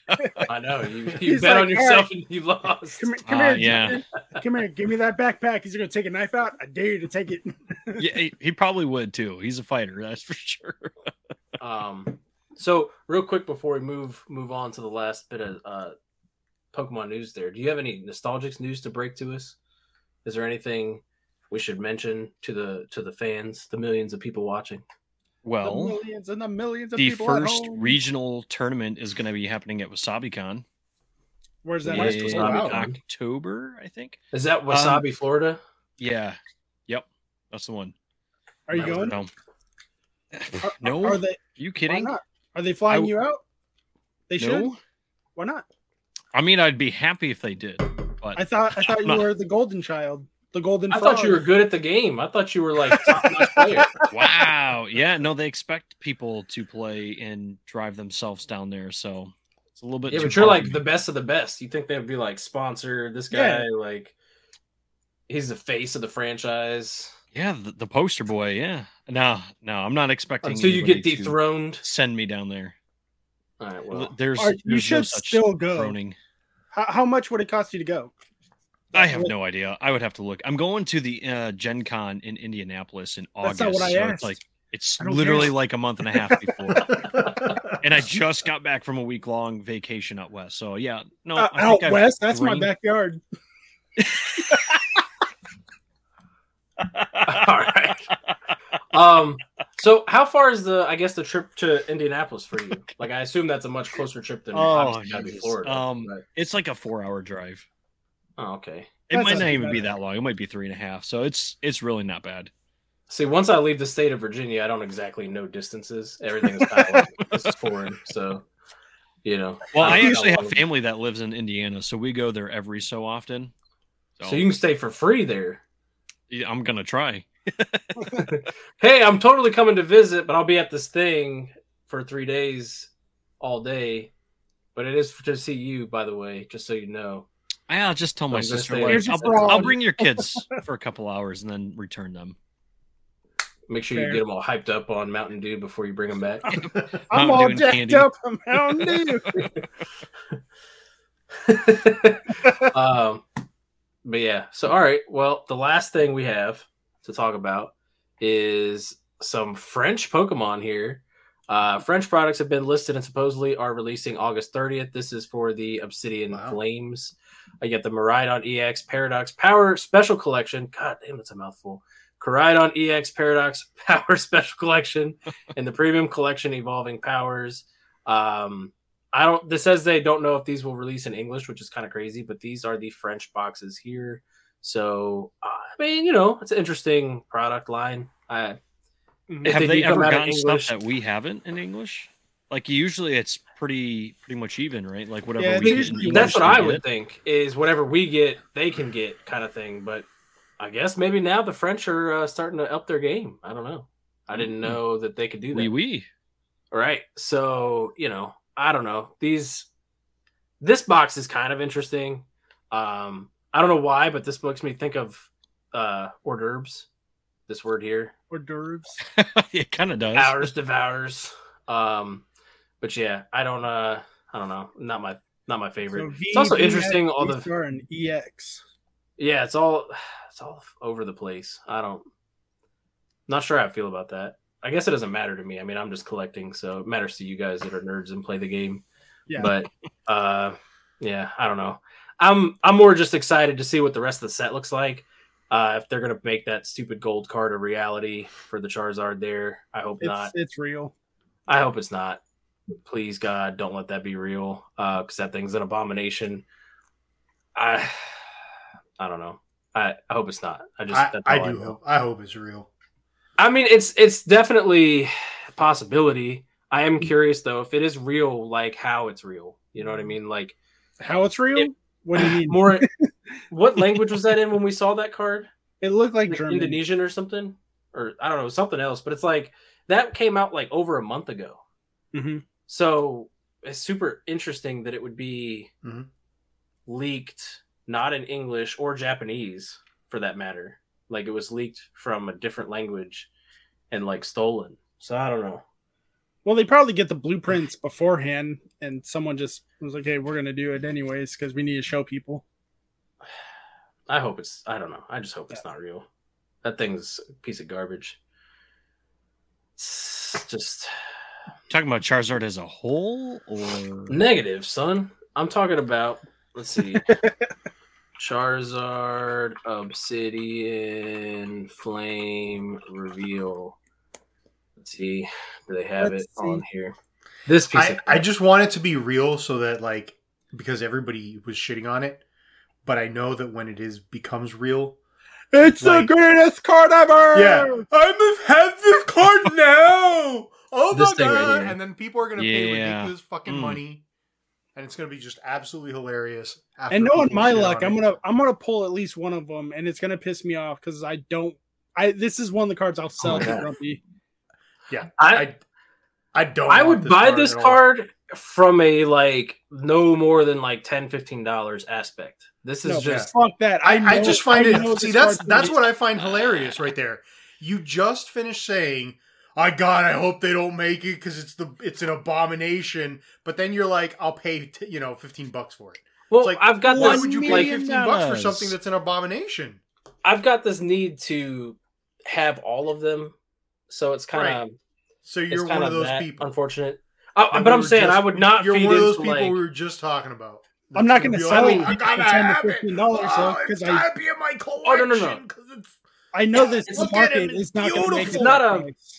I know you, you bet like, on yourself "Alright." and you lost. Come, here- come Uh, here, yeah. Come here. Give me that backpack. He's gonna take a knife out. I dare you to take it. yeah, he, he probably would too. He's a fighter, that's for sure. Um, so real quick before we move move on to the last bit of uh, Pokemon news, there, do you have any nostalgic news to break to us? Is there anything we should mention to the to the fans, the millions of people watching? Well, the Well, millions and the millions of the people at first home. regional tournament is going to be happening at WasabiCon Where's that? Yeah, in Wasabi October, I think. Is that Wasabi, um, Florida? Yeah, yep, that's the one. Are you That going? No, Are- no, Are are they? you Why kidding? not? Are they flying I- you out? They should. No, Why not? I mean, I'd be happy if they did, but I thought I thought you not- were the golden child, the golden. I thought you were good at the game. I thought you were like top player. wow, yeah, no, they expect people to play and drive themselves down there, so it's a little bit. Yeah, but you're far like the best of the best. You think they'd be like sponsor this guy? Yeah. Like he's the face of the franchise yeah, the, the poster boy. Yeah, no, no, I'm not expecting until you get anybody to dethroned. Send me down there. All right, well, there's, Or you there's no should such still go. throning. How, how much would it cost you to go? I have no idea. I would have to look. I'm going to the uh, Gen Con in Indianapolis in August. That's not what I so asked. It's like it's literally care. like a month and a half before. and I just got back from a week long vacation out west. So yeah, no, Uh, I out think west, that's my backyard. all right. Um, so how far is the? I guess the trip to Indianapolis for you? Like, I assume that's a much closer trip than Oh, obviously gotta be Florida. Um, but- It's like a four hour drive. Oh, okay. It That's might not not too even be that long. It might be three and a half. So it's it's really not bad. See, once I leave the state of Virginia, I don't exactly know distances. Everything is kind of this is foreign, so you know. Well, don't I know actually have family that lives in Indiana, so we go there every so often. So you can stay for free there. yeah, I'm gonna try. hey, I'm totally coming to visit, but I'll be at this thing for three days, all day. But it is to see you, by the way, just so you know. I'll just tell my sister, stay like, I'll. I'll bring your kids for a couple hours and then return them. Make sure Fair. you get them all hyped up on Mountain Dew before you bring them back. I'm Mountain all Dew jacked candy. up. I'm Mountain Dew. um, but yeah, so all right. Well, the last thing we have to talk about is some French Pokemon here. Uh, French products have been listed and supposedly are releasing August 30th. This is for the Obsidian Wow. Flames. I get the Miraidon EX Paradox Power Special Collection. God damn, that's a mouthful. Koraidon EX Paradox Power Special Collection and the Premium Collection Evolving Powers. Um, I don't. This says they don't know if these will release in English, which is kind of crazy. But these are the French boxes here. So uh, I mean, you know, it's an interesting product line. I, Have they they, ever gotten English- stuff that we haven't in English? Like usually it's pretty pretty much even, right? Like whatever Yeah, we they get in usually- English, that's what they I would get. think is whatever we get, they can get kind of thing. But I guess maybe now the French are uh, starting to up their game. I don't know. I didn't Mhm. know that they could do that. Oui, oui. All right. So, you know, I don't know. These this box is kind of interesting. Um, I don't know why, but this makes me think of uh hors d'oeuvres. This word here. Hors d'oeuvres. it kind of does. Ours devours. Um, but yeah, I don't uh I don't know. Not my not my favorite. So it's also interesting all the and EX. yeah, it's all it's all over the place. I don't not sure how I feel about that. I guess it doesn't matter to me. I mean, I'm just collecting, so it matters to you guys that are nerds and play the game. Yeah. But uh yeah, I don't know. I'm I'm more just excited to see what the rest of the set looks like. Uh if they're gonna make that stupid gold card a reality for the Charizard there. I hope it's not. it's real. I hope it's not. Please God, don't let that be real. Uh because that thing's an abomination. I I don't know. I, I hope it's not. I just I, I do know. hope. I hope it's real. I mean, it's it's definitely a possibility. I am curious though if it is real, like how it's real. You know what I mean? Like How it's real? It- what do you mean? more. what language was that in when we saw that card? It looked like Like German. Indonesian or something, or I don't know, something else. But it's like that came out like over a month ago. Mhm. So it's super interesting that it would be Mhm. leaked not in English or Japanese for that matter. Like it was leaked from a different language and like stolen. So I don't know. Well, they probably get the blueprints beforehand, and someone just was like, "Hey, we're gonna do it anyways because we need to show people." I hope it's I don't know. I just hope it's not real. That thing's a piece of garbage. It's just Talking about Charizard as a whole, or negative, son. I'm talking about let's see. Charizard Obsidian Flame Reveal. Let's see. Do they have Let's it on here? This piece I, of I just want it to be real so that like because everybody was shitting on it, but I know that when it is becomes real, It's Like- the greatest card ever. yeah, I must have this card now. Oh This my thing right god! and then people are gonna pay Yeah. ridiculous fucking Mm. money, and it's going to be just absolutely hilarious. after And knowing my luck, I'm it. gonna I'm gonna pull at least one of them, and it's gonna piss me off because I don't. I this is one of the cards I'll sell my to Grumpy. Yeah, I I, I don't. I would this buy card this card from a like no more than like 10 15 dollars aspect. This is No, just fuck that. I, I, I just find I it. See, that's that's what I find hilarious right there. You just finished saying, "I God, I hope they don't make it because it's the it's an abomination." But then you're like, "I'll pay t- you know fifteen bucks for it." well, It's like, I've got Why this would you pay like million fifteen bucks for something that's an abomination? I've got this need to have all of them, so it's kind of So you're one of those that people. Unfortunate, I, And but we I'm saying just- I would not You're feed one of those people like we were just talking about. I'm not gonna sell like, it "Oh, I for gotta 10 to have it. 15 dollars, though, Oh, 'cause it's I- gotta be in my collection. Oh, no, no, no. 'cause it's I know this market is it's not going to make it. beautiful. Not a- price.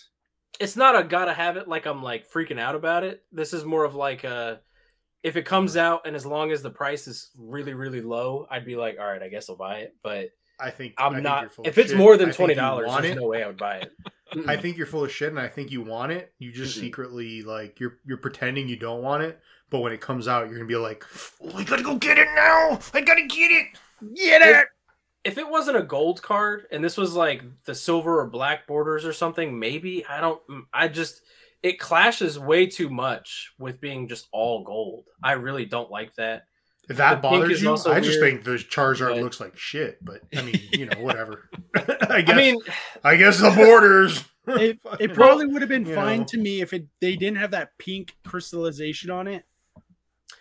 It's not a gotta have it like I'm like freaking out about it. This is more of like a if it comes out and as long as the price is really really low, I'd be like, all right, I guess I'll buy it. But I think I I'm think not. you're full If of it's shit. more than twenty dollars, there's it. no way I would buy it. I think you're full of shit, and I think you want it. You just Mhm. secretly like you're you're pretending you don't want it, but when it comes out, you're gonna be like, "Oh, I gotta go get it now! I gotta get it! Get it!" If it wasn't a gold card and this was like the silver or black borders or something, maybe I don't. Mm, I just it clashes way too much with being just all gold. I really don't like that. If that The bothers is you, also I just weird, think the Charizard but- looks like shit. But I mean, you know, whatever. I guess. I mean, I guess the borders. It, it probably would have been fine know. to me if it they didn't have that pink crystallization on it.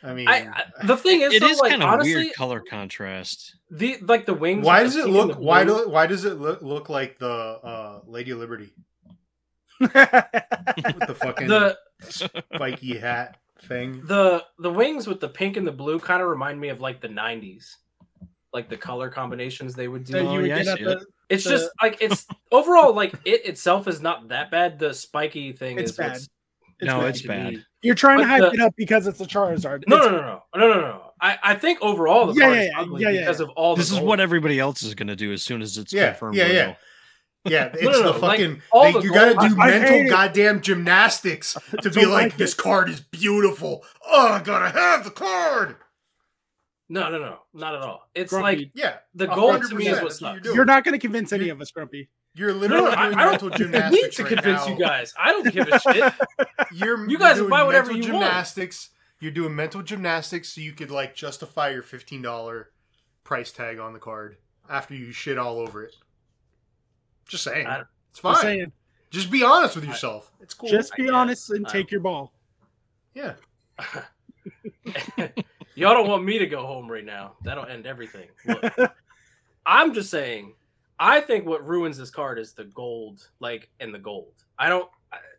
I mean, I, I the thing is, It though, is like kind of honestly, weird color contrast. the like the wings. why does it look? Why blue- do? Why does it look, look like the uh, Lady Liberty with the fucking the spiky hat thing? the the wings with the pink and the blue kind of remind me of like the '90s, like the color combinations they would do. that Oh, you would yeah, get at see the, It's The- just like it's overall like it itself is not that bad. The spiky thing It's is bad. What's it's No, bad. it's bad. me. You're trying to hype the- it up because it's a Charizard. No, It's- no, no, no, no, no, no. I, I think overall the Yeah, card yeah, is ugly yeah, yeah, because yeah. of all. The This is gold. what everybody else is going to do as soon as it's Yeah, confirmed. yeah, we're yeah. Yeah, it's no, no, the like, fucking. all they- the you gotta do I- I mental it. goddamn gymnastics to be like, like this card is beautiful. Oh, I gotta have the card. No, no, no, not at all. It's Grumpy. like Yeah, the a gold to me is percent, what sucks. you're You're not going to convince any of us, Grumpy. You're no, literally no, I, doing I mental don't need gymnastics to right convince now. you guys. I don't give a shit. You're You you're guys doing buy whatever mental you want. gymnastics. You're doing mental gymnastics so you could like justify your fifteen dollar price tag on the card after you shit all over it. Just saying, I- it's fine. Just saying. Just be honest with yourself. It's cool. Just be I guess. honest and I- take your ball. yeah. Y'all don't want me to go home right now. That'll end everything. Look, I'm just saying. I think what ruins this card is the gold, like and the gold. I don't.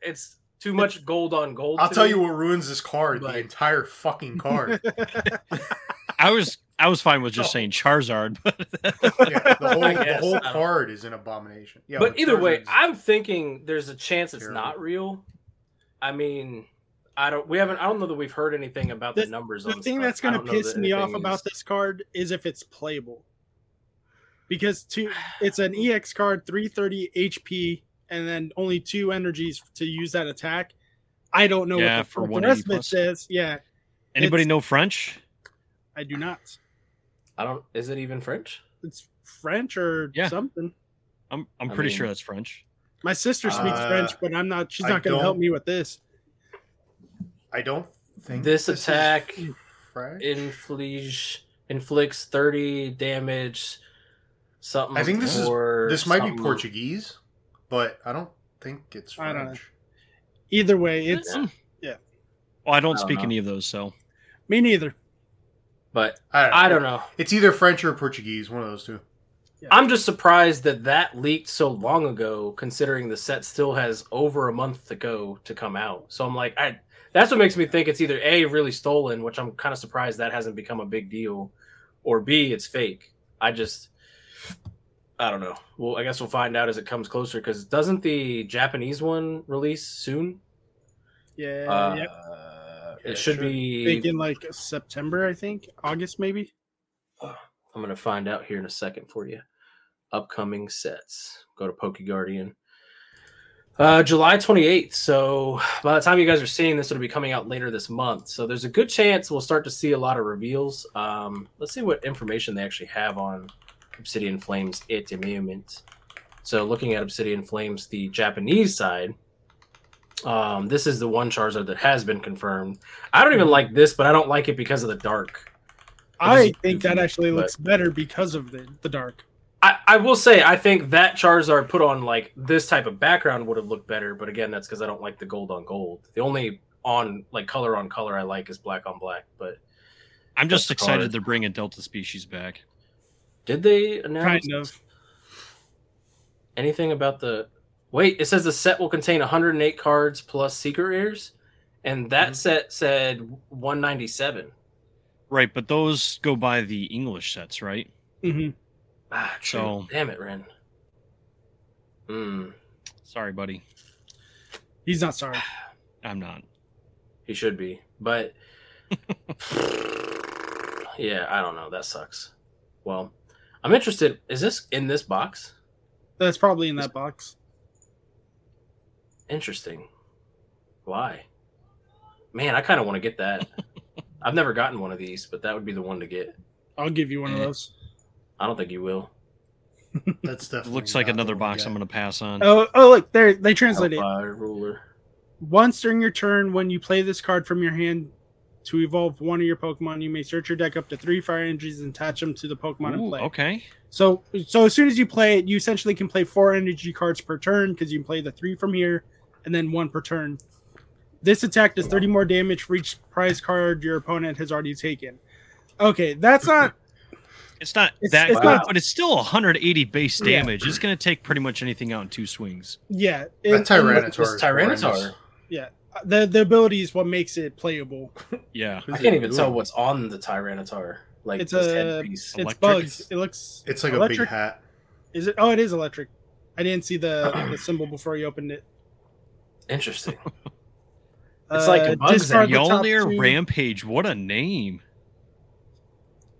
It's too much gold on gold. I'll tell me. you what ruins this card: But- the entire fucking card. I was I was fine with Oh. just saying Charizard, but yeah, the whole, the whole card is an abomination. Yeah, but the either way, I'm thinking there's a chance it's Terrible. not real. I mean, I don't. We haven't. I don't know that we've heard anything about the, The- numbers. the on thing stuff. that's going to piss that me off anything about is- this card is if it's playable. Because two, it's an EX card, 330 HP, and then only two energies to use that attack. I don't know Yeah, what the, for what the rest of it says. Yeah, anybody know French? I do not. I don't. Is it even French? It's French or Yeah. something. I'm I'm I pretty mean- sure that's French. My sister speaks Uh, French, but I'm not. She's not going to help me with this. I don't think This is attack French. Inflige inflicts 30 damage. Something. I think this is- This might be. Portuguese, but I don't think it's I don't know. French. Either way, it's Yeah. Well, I don't I don't speak know. any of those, so me neither. But I don't, I don't know. It's either French or Portuguese, one of those two. I'm just surprised that that leaked so long ago, considering the set still has over a month to go to come out. So I'm like, I that's what makes me think it's either a really stolen, which I'm kind of surprised that hasn't become a big deal, or b it's fake. I just, I don't know. Well, I guess we'll find out as it comes closer. Because doesn't the Japanese one release soon? Yeah, Uh, yeah. It should be. Thinking like September, I think, August maybe. I'm gonna find out here in a second for you. Upcoming sets. Go to PokeGuardian. Uh, July 28th. So by the time you guys are seeing this, it'll be coming out later this month. So there's a good chance we'll start to see a lot of reveals. Um, let's see what information they actually have on Obsidian Flames at the moment. So looking at Obsidian Flames, the Japanese side, um, this is the one Charizard that has been confirmed. I don't even like this, but I don't like it because of the dark. I is think that goofy, actually but- looks better because of the the dark. I, I will say I think that Charizard put on like this type of background would have looked better, but again, that's because I don't like the gold on gold. The only on like color on color I like is black on black. But I'm just excited hard. they're bringing Delta species back. Did they announce Kind of. anything about the? Wait, it says the set will contain 108 cards plus secret rares, and that Mhm. set said 197. Right, but those go by the English sets, right? Mm-hmm. Ah, true. So- Damn it, Ren. Hmm. Sorry, buddy. He's not sorry. I'm not. He should be, but yeah, I don't know. That sucks. Well, I'm interested. Is this in this box? That's probably in that box. Interesting. Why? Man, I kind of want to get that. I've never gotten one of these, but that would be the one to get. I'll give you one of Eh. those. I don't think you will. That's It definitely looks like not another the one box to I'm going to pass on. Oh, oh, look, there they translate it. Hellfire ruler. Once during your turn, when you play this card from your hand to evolve one of your Pokemon, you may search your deck up to three fire energies and attach them to the Pokemon in play. okay. So, so as soon as you play it, you essentially can play four energy cards per turn because you can play the three from here and then one per turn. This attack does 30 more damage for each prize card your opponent has already taken. Okay, that's not. It's not It's- that it's good, not- but it's still 180 base Yeah. damage. It's going to take pretty much anything out in two swings. Yeah, That it- Tyranitar. It's is Tyranitar. horrendous. The the ability is what makes it playable. Yeah. I can't even tell what's on the Tyranitar. Like It's a- headpiece. It's Electric? bugs. It looks. It's like a electric. big hat. Is it? Oh, it is electric. I didn't see the, the symbol before you opened it. Interesting. It's like a uh, bug discard the top Yolnir. Rampage. What a name.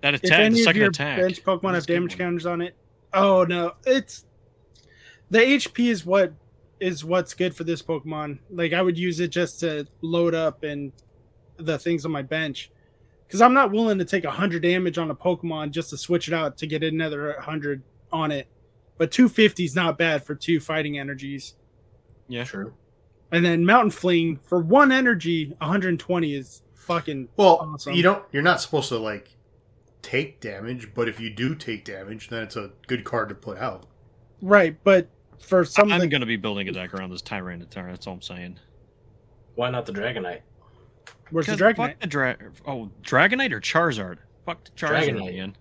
That If attack, the any of second your attack. bench Pokemon That's have damage one. counters on it, oh no, it's the HP is what is what's good for this Pokemon. Like I would use it just to load up and the things on my bench, because I'm not willing to take hundred damage on a Pokemon just to switch it out to get another hundred on it. But 250 is not bad for two fighting energies. Yeah. True. And then Mountain Fling for one energy, 120 is fucking Well, Awesome. you don't. You're not supposed to like take damage, but if you do take damage, then it's a good card to put out. right. But for some I'm the going to be building a deck around this Tyranitar. That's all I'm saying. Why not the Dragonite? where's the Dragonite? fuck the dra- Oh, Dragonite or Charizard? Fuck the Charizard Dragonite. again.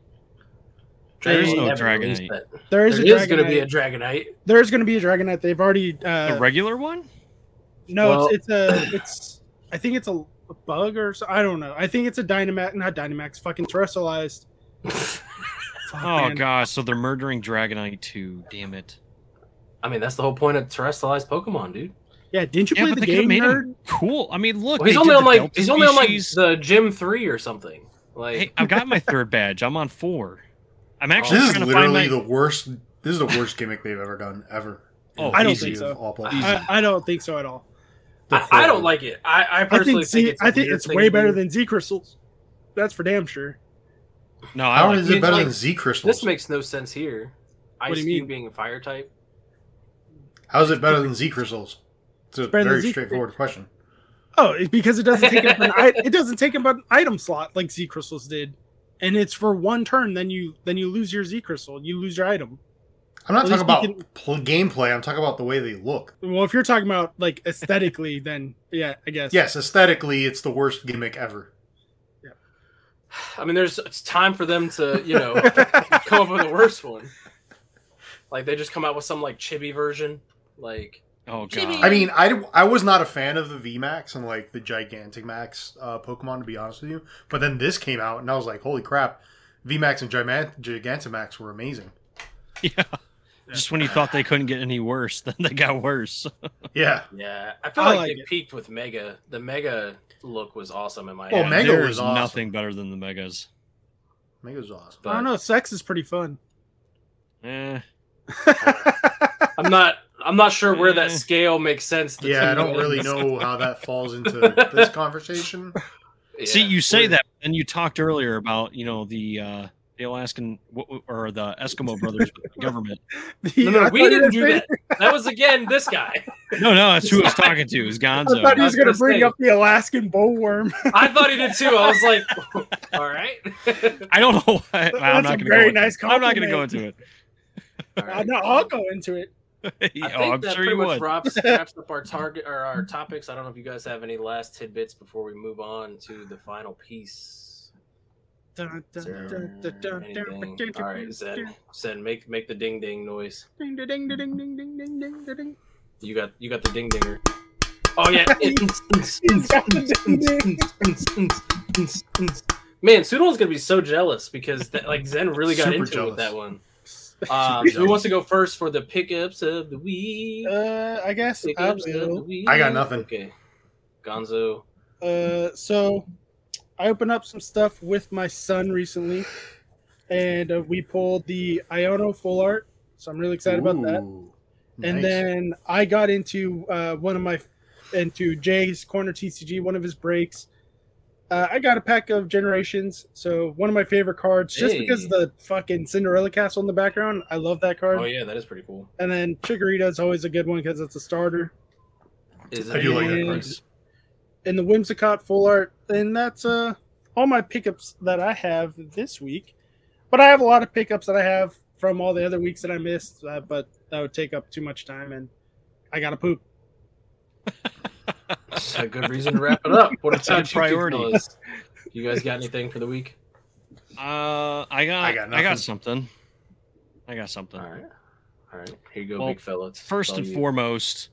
There is no haven't released Dragonite. that. There is There a is going to be a Dragonite. Dragonite. There's going to be a Dragonite. They've already. Uh, the regular one? no, Well- it's, it's a. It's. I think it's a, a bug or so. I don't know. I think it's a Dynamax. Not Dynamax. Fucking terrestrialized. Fuck, Oh gosh, so they're murdering Dragonite too. Damn it. I mean, that's the whole point of terrestrialized Pokemon, dude. Yeah, didn't you Yeah, play the game, made nerd? cool. I mean, look, Well, he's only on like Delta he's only on like species. the gym three or something. Like Hey, I've got my third badge. I'm on four. I'm actually This is trying find literally my. the worst. This is the worst gimmick they've ever done ever. Oh, I don't think so. all. I, I don't think so at all. I, I don't like it. I, I I personally think. Z, it's a I think it's way to better do. than Z crystals. That's for damn sure. No, I How like is I it better like, than Z crystals? This makes no sense here. What Ice do you mean? being a fire type. How is it better than Z crystals? It's a better than very Z- straightforward question. Oh, because it doesn't take up an i- it doesn't take up an item slot like Z crystals did, and it's for one turn. Then you then you lose your Z crystal. You lose your item. I'm not At talking about least we pl- gameplay. I'm talking about the way they look. Well, if you're talking about like aesthetically, then yeah, I guess. Yes, aesthetically, it's the worst gimmick ever. Yeah. I mean, there's it's time for them to you know come up with a worse one. Like they just come out with some like chibi version. Like Oh Jimmy. god. I mean, I, I was not a fan of the VMAX and like the Gigantamax uh, Pokemon, to be honest with you. But then this came out, and I was like, holy crap, VMAX and Gigan- Gigantamax were amazing. yeah. Just when you thought they couldn't get any worse, then they got worse. Yeah. yeah, I felt I like, like it, it. peaked with Mega. The Mega look was awesome in my Well, head. Mega There's was awesome. nothing better than the megas. Mega's awesome. I don't know. Sex is pretty fun. Eh. I'm not. I'm not sure where that Eh. scale makes sense. to Yeah, I don't really millions. know how that falls into this conversation. See, you say We're- that, and you talked earlier about you know the uh, the Alaskan w- or the Eskimo brothers the government. No, no, we didn't do that. That was again this guy. No, no, that's who I was talking to. Is I thought he was was going gonna bring say- up the Alaskan bullworm. I thought he did too. I was like, all right. I don't know. Why. I'm That's not a going to go. very into nice it. I'm not going to go into it. All right. no, I'll go into it. I oh, think I'm that sure pretty much wraps, wraps up our target or our topics. I don't know if you guys have any last tidbits before we move on to the final piece. Dun, dun, dun, dun, dun, anything? All right, Zen. Zen, make make the ding ding noise. Ding, ding, ding, ding, ding, ding, ding, ding, ding, ding. You got you got the ding dinger. Oh yeah. Man, Sudol's gonna be so jealous because that, like Zen really got Super into it with that one. Um, who wants to go first for the pickups of the week? Uh, I guess I of the week. I got nothing. Okay, Gonzo. Uh, so I opened up some stuff with my son recently, and uh, we pulled the Iono full art. So I'm really excited about that. Ooh, And nice. then I got into uh, one of my into Jay's corner TCG, one of his breaks. Uh, I got a pack of Generations, so one of my favorite cards, just because of the fucking Cinderella Castle in the background. I love that card. Oh yeah, that is pretty cool. And then Chikorita is always a good one because it's a starter. Is I do like that And- card. And the Whimsicott full art, and that's uh all my pickups that I have this week. But I have a lot of pickups that I have from all the other weeks that I missed, uh, but that would take up too much time, and I gotta poop. That's a good reason to wrap it up. What That's a good priority. fellas? You guys got anything for the week? Uh, I got, I got. I got got, something. I got something. All right, all right. Here you go, Well, big fella. First and you. foremost,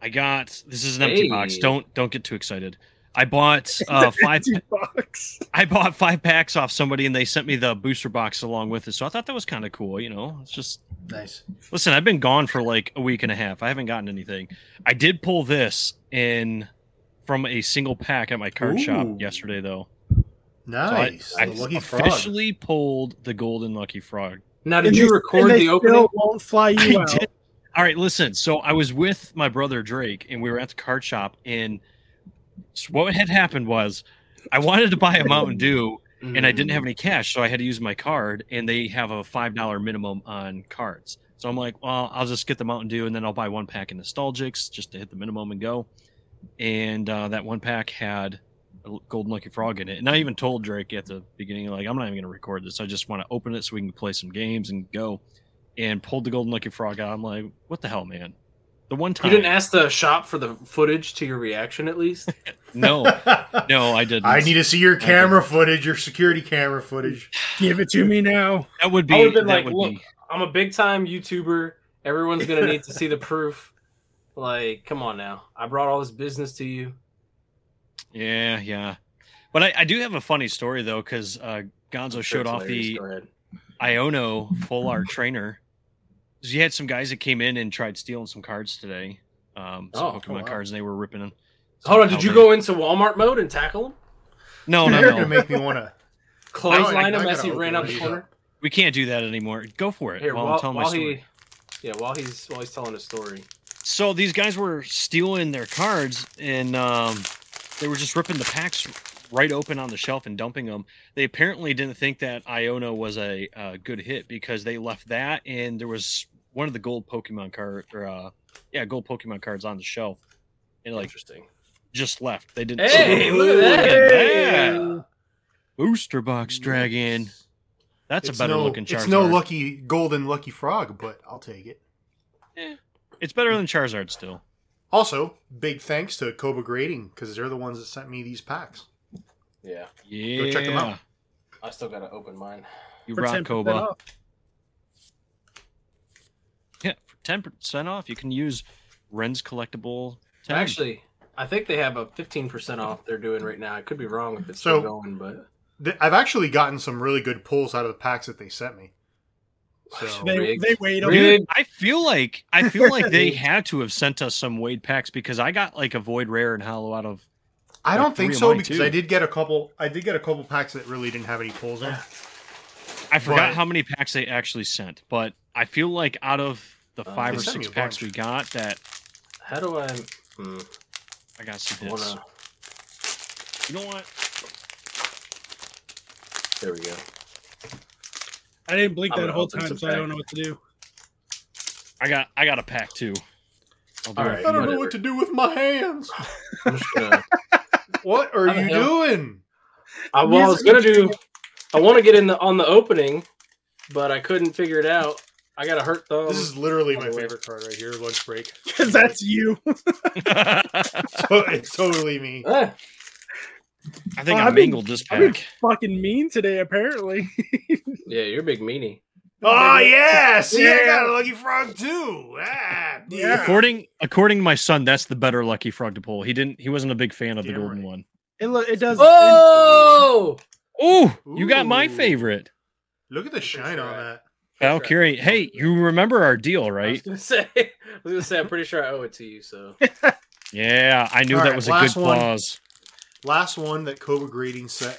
I got this is an empty box. Don't don't get too excited. I bought uh, five. Empty box. I bought five packs off somebody, and they sent me the booster box along with it. So I thought that was kind of cool. You know, it's just nice. listen. I've been gone for like a week and a half. I haven't gotten anything. I did pull this in from a single pack at my card shop yesterday, though. Nice. So I, I the lucky frog. officially pulled the golden lucky frog. Now, did And you they- record and they the opening? Still won't fly you I out. did. All right, listen. So I was with my brother Drake, and we were at the card shop. And so what had happened was, I wanted to buy a Mountain Dew, and I didn't have any cash, so I had to use my card. And they have a five dollar minimum on cards. So I'm like, well, I'll just get the Mountain Dew, and then I'll buy one pack of Nostalgix just to hit the minimum and go. And uh, that one pack had a golden lucky frog in it. And I even told Drake at the beginning, like, I'm not even going to record this. I just want to open it so we can play some games and go. And pulled the golden lucky frog out. I'm like, what the hell, man? The one time You didn't ask the shop for the footage to your reaction at least. no, no, I didn't. I need to see your camera footage, your security camera footage. Give it to me now. that would be. I be would've been that like, would look, be I'm a big time YouTuber. Everyone's gonna need to see the proof. Like, come on now. I brought all this business to you. yeah, yeah. But I, I do have a funny story though, because uh, Gonzo I'm showed it's off the Iono full art trainer. 'Cause You had some guys that came in and tried stealing some cards today, um, some Oh, Pokemon oh, wow. cards, and they were ripping them. Hold on, did you go into Walmart mode and tackle them? No, no, You're no. gonna make me want to. Clothesline I him as he ran out the corner. We can't do that anymore. Go for it. Here, while, while, I'm telling my while story. he, yeah, while he's while he's telling his story. So these guys were stealing their cards, and um, they were just ripping the packs right open on the shelf and dumping them. They apparently didn't think that Iono was a, uh good hit because they left that, and there was one of the gold Pokemon card, or uh, yeah, gold Pokemon cards on the shelf, and like Interesting. just left. They didn't. Hey, look at that. that. Booster box dragon. That's It's a better no, looking Charizard. It's no lucky golden lucky frog, but I'll take it. It's better than Charizard still. Also, big thanks to Koba Grading because they're the ones that sent me these packs. Yeah, Yeah. Go check them out. I still gotta open mine. You For rock 10% Koba. Yeah, for ten percent off, you can use Ren's collectible. 10. Actually, I think they have a fifteen percent off they're doing right now. I could be wrong if it's So- still going, but Th- I've actually gotten some really good pulls out of the packs that they sent me. So They, they wait on Rigged. I feel like I feel like they had to have sent us some Wade packs because I got like a Void Rare and Hollow out of. I Like don't think so because too. I did get a couple. I did get a couple packs that really didn't have any pulls in. I forgot But- how many packs they actually sent, but I feel like out of the Uh, five they or six packs bunch. we got that How do I? Hmm, I got some I hits. wanna, You know what? there we go. I didn't blink I'm that whole time, some so I don't know what to do. I got I got a pack too. I'll do All it right, for I don't you. know what to do with my hands. I'm just gonna. What are you doing? I, well, I was gonna do. I want to get in the on the opening, but I couldn't figure it out. I got a hurt thumb. This is literally my way. favorite card right here. Lunch break. Because that's you. So it's totally me. Ah, I think I I've been- mangled this I've been fucking mean today, apparently. yeah, you're a big meanie. Oh yes, yeah, see, I got a lucky frog too. Ah, Yeah. According according to my son, that's the better lucky frog to pull. He didn't he wasn't a big fan of the golden right. one. It lo- it does. Oh, Oh, you got my favorite. Look at the shine sure on I- that. Valkyrie. Hey, you remember our deal, I was right? gonna say. I was gonna say. I'm pretty sure I owe it to you. So Yeah, I knew All that right, was a last good one. clause. Last one that Koba grading set.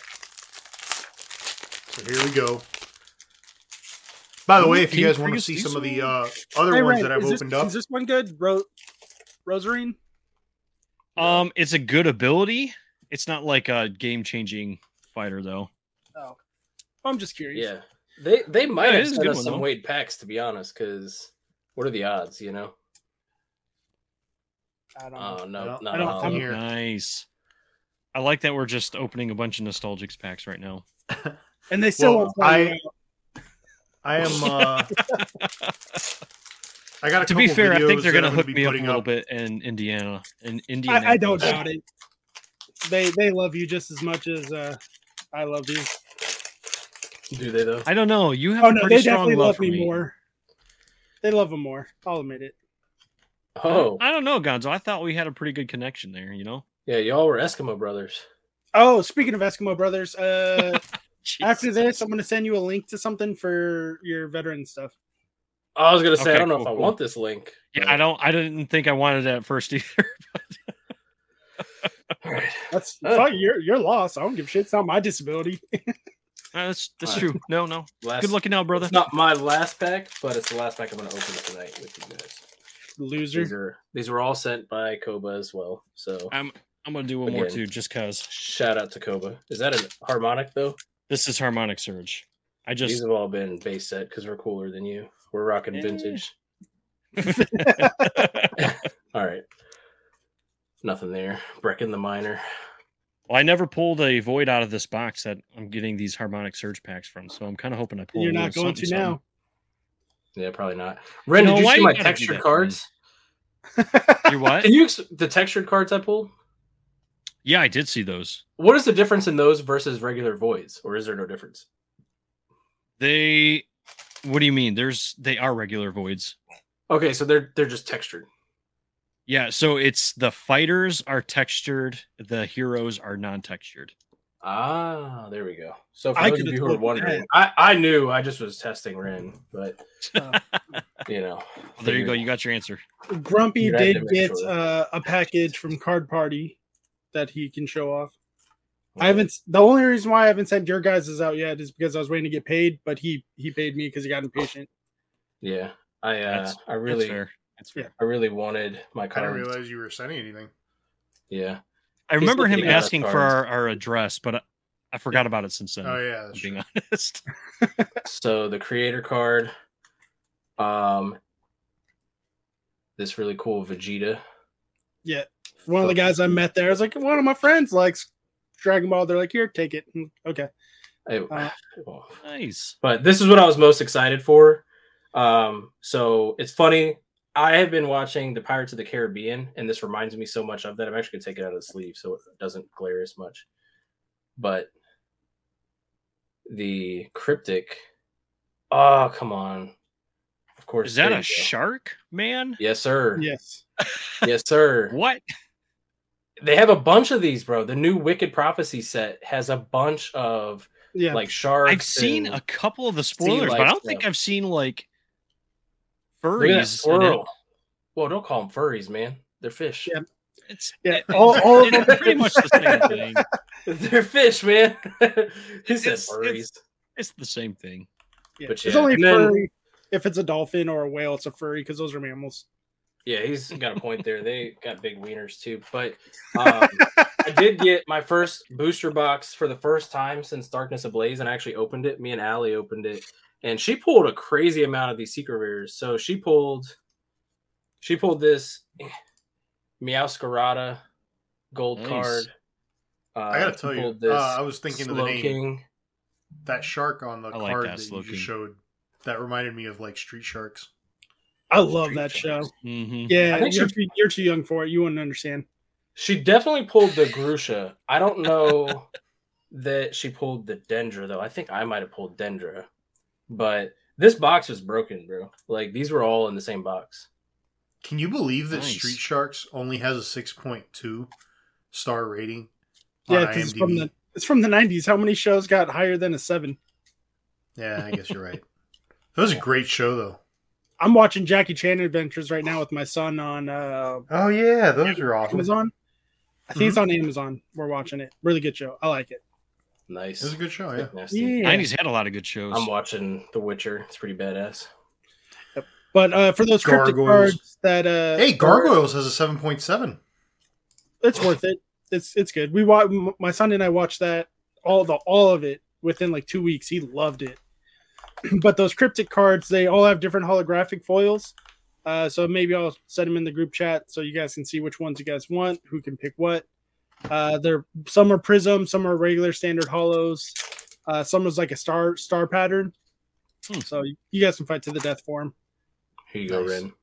So here we go. By the way, if you guys want to see some of the uh, other Hey, ones Ren, that I've is this- opened up, Is this one good? Ro- Rosarine? Um, it's a good ability. It's not like a game changing fighter though. Oh. I'm just curious. yeah, they they might Yeah, have sent us one, some though. weight packs to be honest. Because what are the odds? You know? I don't know. Oh no, No, not I don't all. come here. Nice. I like that we're just opening a bunch of nostalgics packs right now. and they still Well, won't play I- out. I am. Uh, I got a to be fair, I think they're gonna hook me up a putting little bit in Indiana. In Indiana, I, I don't doubt it. They they love you just as much as uh, I love you. Do they though? I don't know. You have Oh a no, pretty they strong definitely love love for me, me. more. They love him more. I'll admit it. Oh I don't know, Gonzo. I thought we had a pretty good connection there. You know. yeah, y'all were Eskimo brothers. Oh, speaking of Eskimo brothers, uh, after this, I'm going to send you a link to something for your veteran stuff. I was gonna say I don't know cool, if I cool. want this link. Yeah, I don't. I didn't think I wanted it at first either. All right. That's Uh. fuck, your your loss. I don't give a shit. It's not my disability. Uh, that's that's All right. true. No, no. Last, Good looking out, brother. It's not my last pack, but it's the last pack I'm gonna open tonight with you guys. Loser. These are these were all sent by Koba as well. So I'm I'm gonna do one more Again. too, just cause shout out to Koba. Is that a harmonic though? This is harmonic surge. I These just have all been base set because we're cooler than you. We're rocking Eh. vintage. All right. Nothing there. Brecken the minor. well, I never pulled a void out of this box that I'm getting these harmonic surge packs from, so I'm kind of hoping I pull. You're not going to something, now. Yeah, probably not. Ren, You know, did you see you my gotta textured cards? something. You're what? Can you ex- the textured cards I pulled? Yeah, I did see those. What is the difference in those versus regular voids, or is there no difference? They. What do you mean? There's they are regular voids. Okay, so they're they're just textured. Yeah, so it's the fighters are textured, the heroes are non-textured. Ah, there we go. So for I those of you who are wondering, I, I knew I just was testing Ren, but Oh. you know, Well, there you go. You got your answer. Grumpy You'd have to did get sure. uh, a package from Card Party that he can show off. I haven't. The only reason why I haven't sent your guys' is out yet is because I was waiting to get paid, but he he paid me because he got impatient. Yeah, I uh, That's- I That's really fair. That's fair. I really wanted my card. I didn't realize you were sending anything. Yeah, I remember him looking at asking for our, our address, but I, I forgot about it since then. Oh yeah, that's being true. honest. so the creator card, um, this really cool Vegeta. Yeah, one of the guys I met there, I was like, one of my friends likes Dragon Ball. They're like, here, take it. Okay. I- Uh, well, Nice. but this is what I was most excited for. Um, so it's funny. I have been watching the Pirates of the Caribbean, and this reminds me so much of that. I'm actually gonna take it out of the sleeve so it doesn't glare as much. But the cryptic, oh come on! Of course, Is that a go. shark, man? Yes, sir. Yes. Yes, sir. What? They have a bunch of these, bro. The new Wicked Prophecy set has a bunch of Yeah. like sharks. I've seen a couple of the spoilers, but I don't think. I've seen like Look furries. squirrel. Well, don't call them furries, man. They're fish. Yeah. It's Yeah, it- all- all of them- pretty much the same thing. They're fish, man. he said It's- furries. it's- It's the same thing. yeah. but There's yeah, only and then- furry. If it's a dolphin or a whale, it's a furry because those are mammals. Yeah, he's got a point there. They got big wieners too. But um, I did get my first booster box for the first time since Darkness Ablaze, and I actually opened it. Me and Allie opened it, and she pulled a crazy amount of these secret rares. So she pulled, she pulled this Meowscarada gold Nice. card. Uh, I gotta tell you, pulled uh, I was thinking of the name. King. That shark on the I like card that, that, you just showed. That reminded me of like Street Sharks. I love Street that show. Sharks. hmm Yeah, I think you're, she- too, you're too young for it. You wouldn't understand. She definitely pulled the Grusha. I don't know that she pulled the Dendra though. I think I might have pulled Dendra, but this box was broken, bro. Like these were all in the same box. Can you believe that Nice. Street Sharks only has a six point two star rating? Yeah, on because it's from the it's from the '90s. How many shows got higher than a seven? Yeah, I guess you're right. That was a great show, though. I'm watching Jackie Chan Adventures right now with my son on uh, Oh yeah, those are awesome. Amazon. I think it's on Amazon. We're watching it. Really good show. I like it. Nice. It was a good show. Yeah. Nasty. Yeah. 90s had a lot of good shows. I'm watching The Witcher. It's pretty badass. But uh, for those cryptic Gargoyles. cards that uh, Hey, Gargoyles has a seven point seven. it's worth it. It's it's good. We wa- m- my son and I watched that all the all of it within like two weeks. He loved it. but those cryptic cards, they all have different holographic foils. Uh, so maybe I'll set them in the group chat so you guys can see which ones you guys want, who can pick what. Uh, they're some are prism, some are regular standard holos. Uh, some is like a star star pattern. Hmm. So you guys can fight to the death for them. Here you go, Nice. Ren.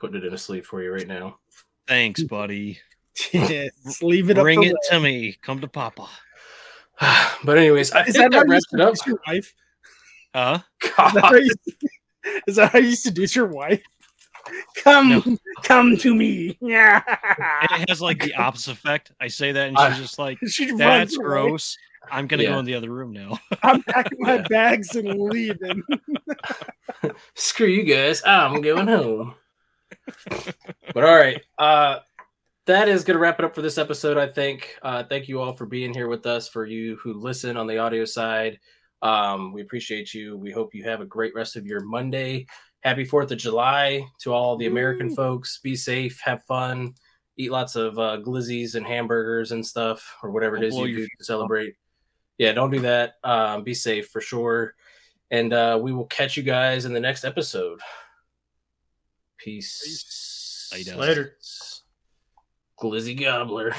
Putting it in a sleeve for you right now. Thanks, buddy. Yes, leave it. Bring the it way. to me. Come to Papa. but anyways, I Is think that how that wraps it up. your wife? Huh? Is that how you, is that how you seduce your wife? Come, No. come to me. Yeah. And it has like the opposite effect. I say that, and I- she's just like, She runs "That's away. gross." I'm gonna Yeah. go in the other room now. I'm packing my bags and leaving. Screw you guys. I'm going home. but all right. Uh that is going to wrap it up for this episode, I think. Uh, thank you all for being here with us. For you who listen on the audio side, um, we appreciate you. We hope you have a great rest of your Monday. Happy 4th of July to all the American Woo. folks. Be safe, have fun, eat lots of uh, glizzies and hamburgers and stuff, or whatever it is Don't is blow you do to celebrate. Yeah, don't do that. Um, be safe for sure. And uh, we will catch you guys in the next episode. Peace. Later. Later. Glizzy Gobbler.